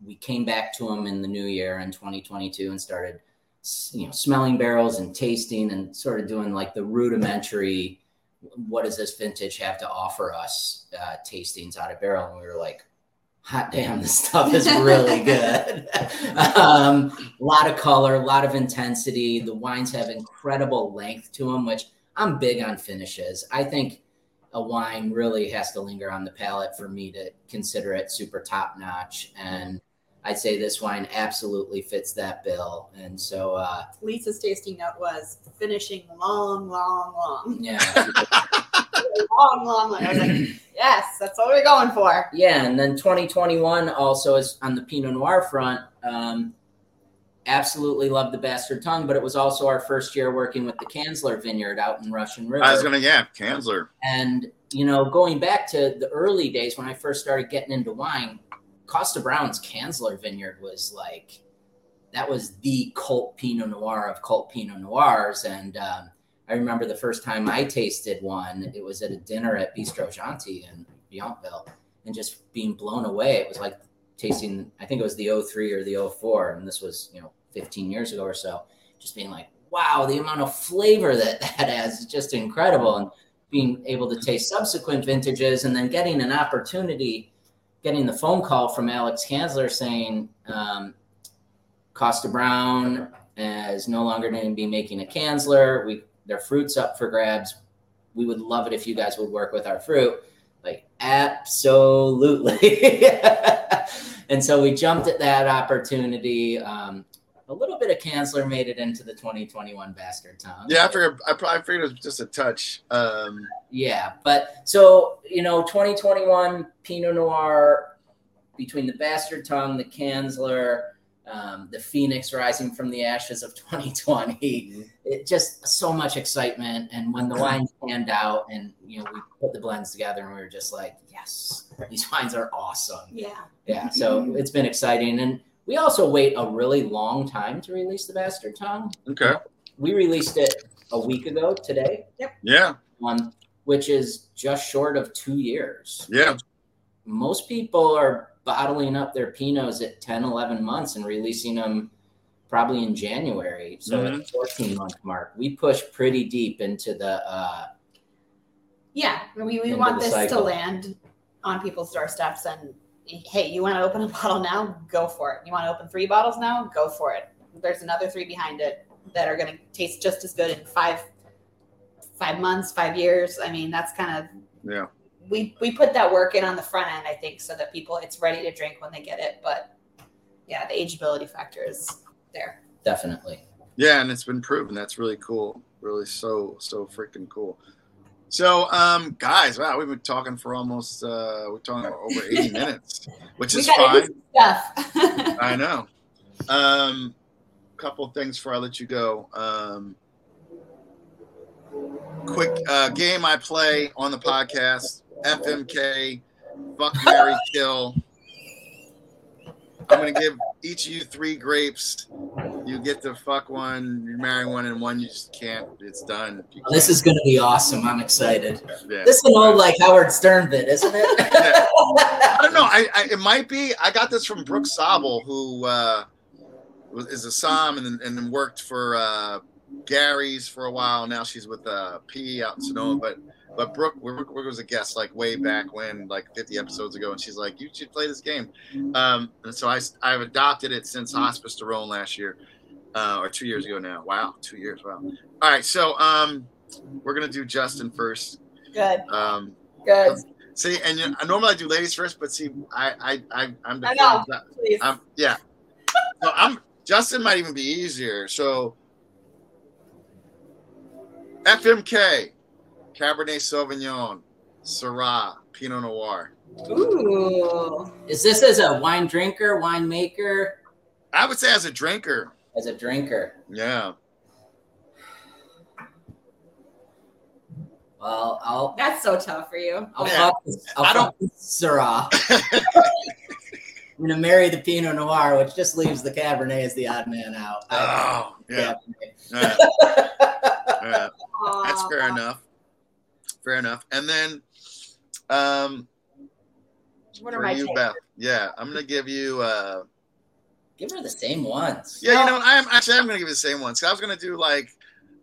we came back to them in the new year in 2022 and started, you know, smelling barrels and tasting and sort of doing like the rudimentary. What does this vintage have to offer us? Uh, tastings out of barrel, and we were like, hot damn, this stuff is really good. um, a lot of color, a lot of intensity. The wines have incredible length to them, which I'm big on finishes. I think a wine really has to linger on the palate for me to consider it super top notch. And I'd say this wine absolutely fits that bill. And so, uh, Lisa's tasting note was finishing long, long, long, yeah, long, long, long. I was like, yes, that's what we're going for. Yeah, and then 2021 also is on the Pinot Noir front. Um, absolutely love the Bastard Tongue, but it was also our first year working with the Kanzler Vineyard out in Russian River. I was gonna, yeah, Kanzler. And you know, going back to the early days when I first started getting into wine, Kosta Browne's Kanzler Vineyard was like that was the cult Pinot Noir of cult Pinot Noirs. And um, I remember the first time I tasted one, it was at a dinner at Bistro Jeanty in Yountville, and just being blown away. It was like tasting, I think it was the 03 or the 04, and this was you know 15 years ago or so. Just being like, wow, the amount of flavor that that has is just incredible. And being able to taste subsequent vintages and then getting an opportunity, getting the phone call from Alex Kanzler saying um, Kosta Browne is no longer going to be making a Kanzler. We their fruits up for grabs. We would love it if you guys would work with our fruit. Like absolutely. and so we jumped at that opportunity. Um, a little bit of Kanzler made it into the 2021 Bastard Tongue. Yeah, I figured. I probably figured it was just a touch. Um, Yeah, but so you know, 2021 Pinot Noir between the Bastard Tongue, the Kanzler, um, the Phoenix rising from the ashes of 2020. It just so much excitement, and when the wine panned out, and you know, we put the blends together, and we were just like, yes, these wines are awesome. Yeah. Yeah, so it's been exciting, and we also wait a really long time to release the Bastard Tongue. okay. We released it a week ago today Yep. Yeah. um, which is just short of two years. Yeah. Most people are bottling up their Pinots at 10, 11 months and releasing them probably in January. So at the 14 month mark, we push pretty deep into the, uh, Yeah. I mean, we want the this to land on people's doorsteps. And hey, you want to open a bottle now? Go for it. You want to open three bottles now? Go for it. There's another three behind it. that are going to taste just as good in five five months, five years. I mean, that's kind of Yeah. We we put that work in on the front end, I think, so that people it's ready to drink when they get it. But yeah, the ageability factor is there. Definitely. Yeah, and it's been proven. That's really cool. Really so so freaking cool. So, um, guys, wow, we've been talking for almost uh we're talking over 80 minutes, which is fine. do Stuff. I know. Um, couple things before I let you go. Um, quick uh, game I play on the podcast: FMK, fuck Mary Kill. I'm gonna give each of you three grapes. You get to fuck one, you marry one, and one you just can't. It's done. You This is going to be awesome. I'm excited. yeah. This is an old like Howard Stern bit, isn't it? I don't know. I, I it might be. I got this from Brooke Sobel, who uh, was, is a somm and then- and worked for uh, Gary's for a while. Now she's with uh, P out in Sonoma. But but Brooke, Brooke was a guest like way back when, like 50 episodes ago, and she's like, "You should play this game." Um, and so I I've adopted it since Hospice du Rhône last year, uh, or two years ago now. Wow, two years. Wow. All right, so um, we're gonna do Justin first. good, Um, good. See, and you I normally I do ladies first, but see, I I, I I'm I know. Please. I'm yeah. So I'm Justin might even be easier. So FMK, Cabernet Sauvignon, Syrah, Pinot Noir. Ooh. Is this as a wine drinker, wine maker, I would say as a drinker, as a drinker? yeah. Well, I'll That's so tough for you. I'll Yeah. fuck this, I'll I don't- fuck Syrah. I'm gonna marry the Pinot Noir, which just leaves the Cabernet as the odd man out. Oh, yeah. Yeah, yeah. That's fair enough. Fair enough. And then um What are my you, takes? Beth. Yeah, I'm gonna give you uh Give her the same ones. Yeah, you know, I'm actually I'm gonna give you the same ones. So I was gonna do like,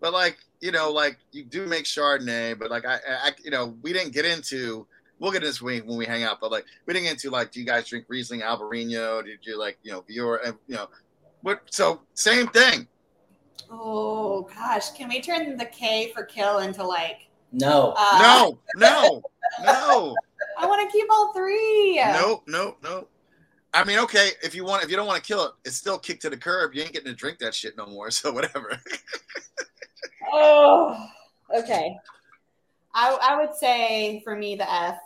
but like you know, like you do make Chardonnay, but like I, I you know, we didn't get into. We'll get into this when we, when we hang out, but like we didn't get into like, do you guys drink Riesling, Albarino? Did you like you know Vior? And you know, what? So same thing. Oh gosh, can we turn the K for kill into like? No. Uh, No, no, no, I want to keep all three. no, no, no. I mean, okay, if you want, if you don't want to kill it, it's still kicked to the curb. You ain't getting to drink that shit no more. So whatever. Oh, okay. I I would say for me the F.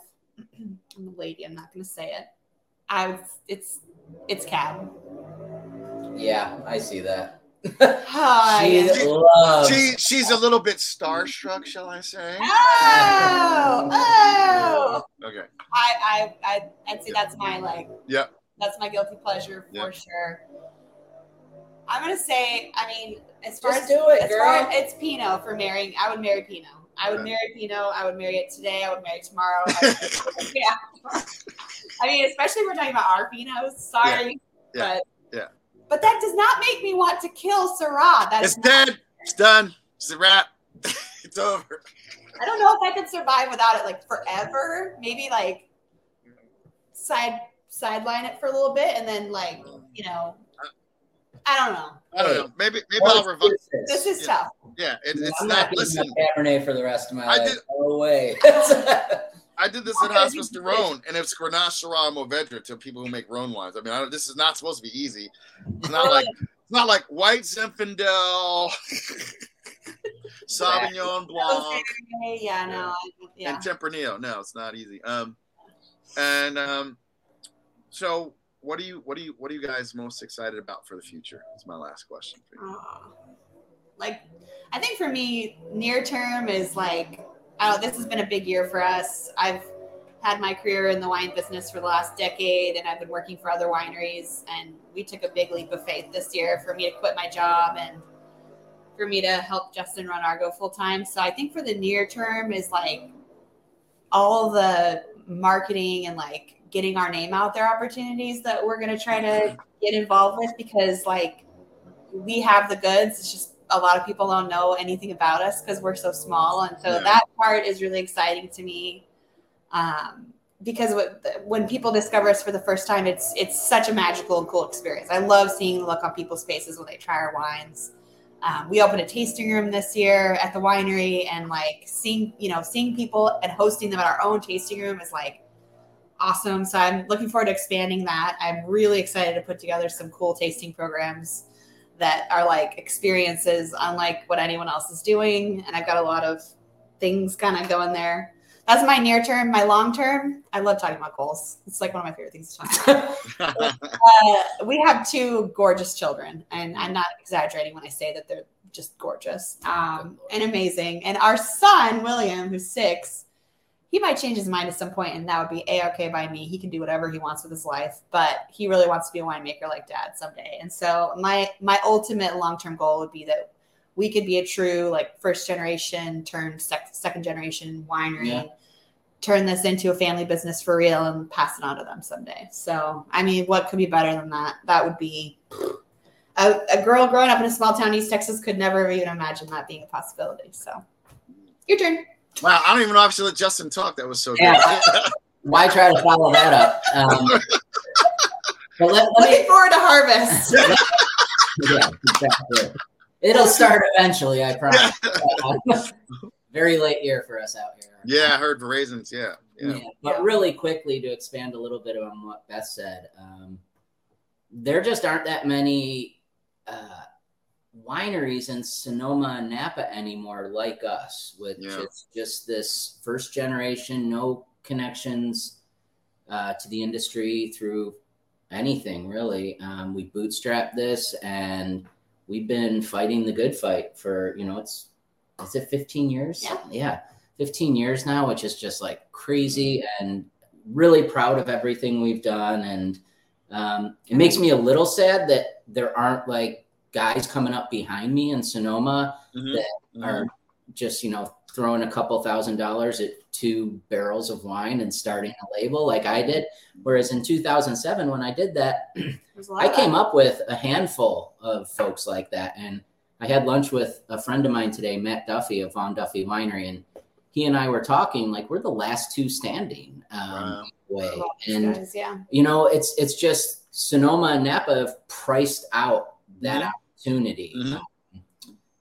I'm a lady. I'm not going to say it. I would. It's it's cab. Yeah, I see that. Hi. She She- loves. she she's a little bit starstruck, shall I say? Oh, oh. Okay. I I I I'd say that's my like. Yep. That's my guilty pleasure for Yep. sure. I'm gonna say. I mean, as far Just as do it, as girl. far it's Pinot for marrying, I would marry Pinot. I would Okay. marry Pinot. I would marry it today. I would marry it tomorrow. I would- yeah. I mean, especially if we're talking about our Pinots. Sorry, Yeah. but Yeah. But that does not make me want to kill Syrah. That It's is dead. It's done. It's a wrap. it's over. I don't know if I could survive without it like forever. Maybe like side sideline it for a little bit and then like you know, I don't know. I don't know. Maybe maybe Well, I'll revoke. This this is Yeah. tough. Yeah, it, it's I'm not. not getting Listen, my Cabernet for the rest of my I life. did- No way. I did this gonna Hospice du Rhône, and it's Grenache Syrah Mourvedre to people who make Rhone wines. I mean, I don't, this is not supposed to be easy. It's not like it's not like White Zinfandel, Sauvignon Blanc, Yeah, no, yeah. and Tempranillo. No, it's not easy. Um, and um, so what do you what do you what are you guys most excited about for the future? That's my last question for you. Aw. like I think for me, near term is like I this has been a big year for us. I've had my career in the wine business for the last decade and I've been working for other wineries and we took a big leap of faith this year for me to quit my job and for me to help Justin run Argot full time. So I think for the near term is like all the marketing and like getting our name out there opportunities that we're going to try to get involved with because like we have the goods. It's just a lot of people don't know anything about us because we're so small, and so Yeah. that part is really exciting to me. Um, because when people discover us for the first time, it's it's such a magical and cool experience. I love seeing the look on people's faces when they try our wines. Um, we opened a tasting room this year at the winery, and like seeing you know seeing people and hosting them at our own tasting room is like awesome. So I'm looking forward to expanding that. I'm really excited to put together some cool tasting programs that are like experiences unlike what anyone else is doing. And I've got a lot of things kind of going there. That's my near term. My long term, I love talking about goals. It's like one of my favorite things to talk about. uh, we have two gorgeous children, and I'm not exaggerating when I say that they're just gorgeous um, and amazing. And our son, William, who's six, he might change his mind at some point, and that would be a okay by me. He can do whatever he wants with his life, but he really wants to be a winemaker like dad someday. And so my my ultimate long term goal would be that we could be a true like first generation turned sec- second generation winery. Yeah. Turn this into a family business for real and pass it on to them someday. So, I mean, what could be better than that? That would be a, a girl growing up in a small town, East Texas, could never even imagine that being a possibility. So, your turn. Wow, I don't even know if I should let Justin talk. That was so yeah. good. Why try to follow that up? Um, but let, let Looking me, forward to harvest. yeah, exactly. It'll start eventually, I promise. Uh, very late year for us out here. Yeah, I heard raisins. Yeah, yeah. yeah but really quickly to expand a little bit on what Beth said, um, there just aren't that many uh, wineries in Sonoma and Napa anymore like us, which yeah. is just this first generation, no connections uh, to the industry through anything really. Um, we bootstrapped this and we've been fighting the good fight for, you know, it's, is it 15 years? Yeah. Yeah. 15 years now, which is just like crazy and really proud of everything we've done. And um, it makes me a little sad that there aren't like guys coming up behind me in Sonoma mm-hmm. that mm-hmm. are just, you know, throwing a couple thousand dollars at two barrels of wine and starting a label like I did. Whereas in 2007, when I did that, I came up with a handful of folks like that. And I had lunch with a friend of mine today, Matt Duffy of Vaughn Duffy Winery, and he and I were talking like we're the last two standing um, wow. way. And guys, yeah. you know, it's it's just Sonoma and Napa have priced out that mm-hmm. opportunity. Mm-hmm. Um,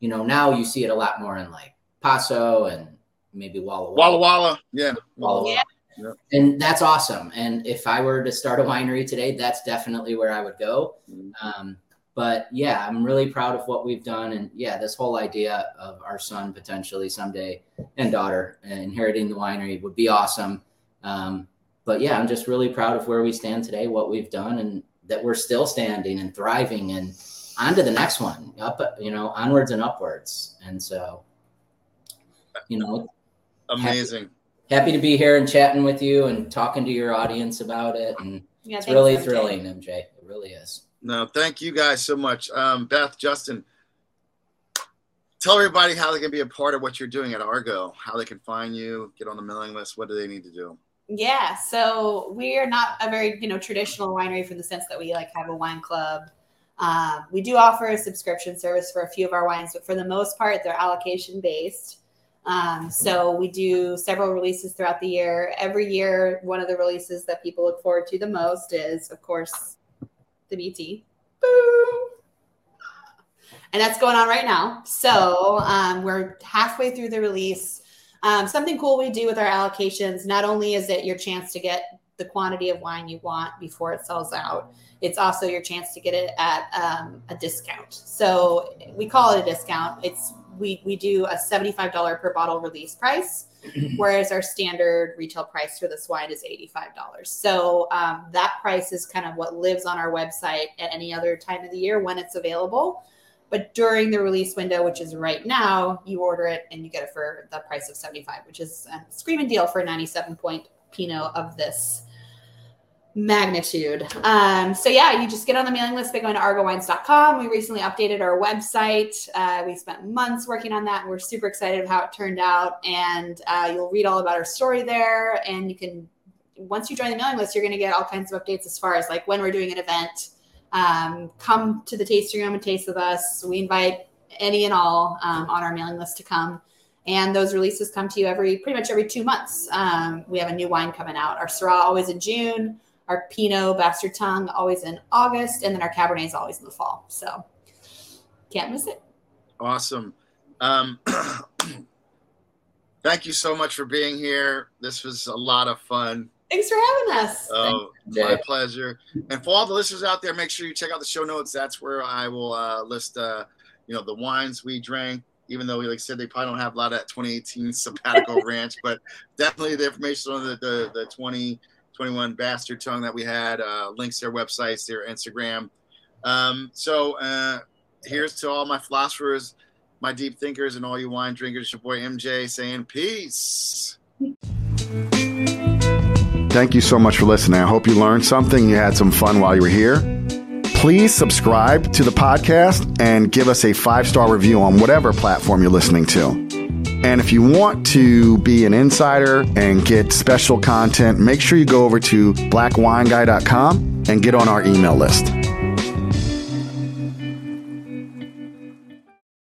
you know, now you see it a lot more in like Paso and maybe Walla Walla. Walla Walla, yeah. Walla Walla. Yeah. And that's awesome. And if I were to start a winery today, that's definitely where I would go. Mm-hmm. Um, but yeah, I'm really proud of what we've done. And yeah, this whole idea of our son potentially someday and daughter inheriting the winery would be awesome. Um, but yeah, I'm just really proud of where we stand today, what we've done, and that we're still standing and thriving and on to the next one up you know onwards and upwards. And so you know amazing. happy, happy to be here and chatting with you and talking to your audience about it. And yeah, it's really thrilling mj it really is. No thank you guys so much. Um, beth justin tell everybody how they can be a part of what you're doing at Argot how they can find you get on the mailing list what do they need to do? Yeah, so we are not a very you know traditional winery for the sense that we like have a wine club. Um, we do offer a subscription service for a few of our wines, but for the most part, they're allocation based. Um, so we do several releases throughout the year. Every year, one of the releases that people look forward to the most is, of course, the BT. Boom. And that's going on right now. So um, we're halfway through the release. Um, something cool we do with our allocations, not only is it your chance to get the quantity of wine you want before it sells out, it's also your chance to get it at um, a discount. So we call it a discount. It's we we do a $75 per bottle release price, whereas our standard retail price for this wine is $85. So um, that price is kind of what lives on our website at any other time of the year when it's available. But during the release window, which is right now, you order it and you get it for the price of 75, which is a screaming deal for a 97 point Pinot of this magnitude. Um, so yeah, you just get on the mailing list by going to argotwines.com. We recently updated our website. Uh, we spent months working on that. And we're super excited of how it turned out. And uh, you'll read all about our story there. And you can, once you join the mailing list, you're going to get all kinds of updates as far as like when we're doing an event um, come to the tasting room and taste with us. We invite any and all um, on our mailing list to come. And those releases come to you every pretty much every two months. Um, we have a new wine coming out. Our Syrah always in June, our Pinot Bastard Tongue always in August, and then our Cabernet is always in the fall. So can't miss it. Awesome. Um, thank you so much for being here. This was a lot of fun. Thanks for having us. Oh, my pleasure. And for all the listeners out there, make sure you check out the show notes. That's where I will uh, list, uh, you know, the wines we drank. Even though, we like I said, they probably don't have a lot of that 2018 sabbatical ranch, but definitely the information on the the, the 2021 bastard tongue that we had. Uh, links their websites, their Instagram. Um, so uh, here's to all my philosophers, my deep thinkers, and all you wine drinkers. Your boy MJ saying peace. Thank you so much for listening. I hope you learned something. You had some fun while you were here. Please subscribe to the podcast and give us a five star review on whatever platform you're listening to. And if you want to be an insider and get special content, make sure you go over to blackwineguy.com and get on our email list.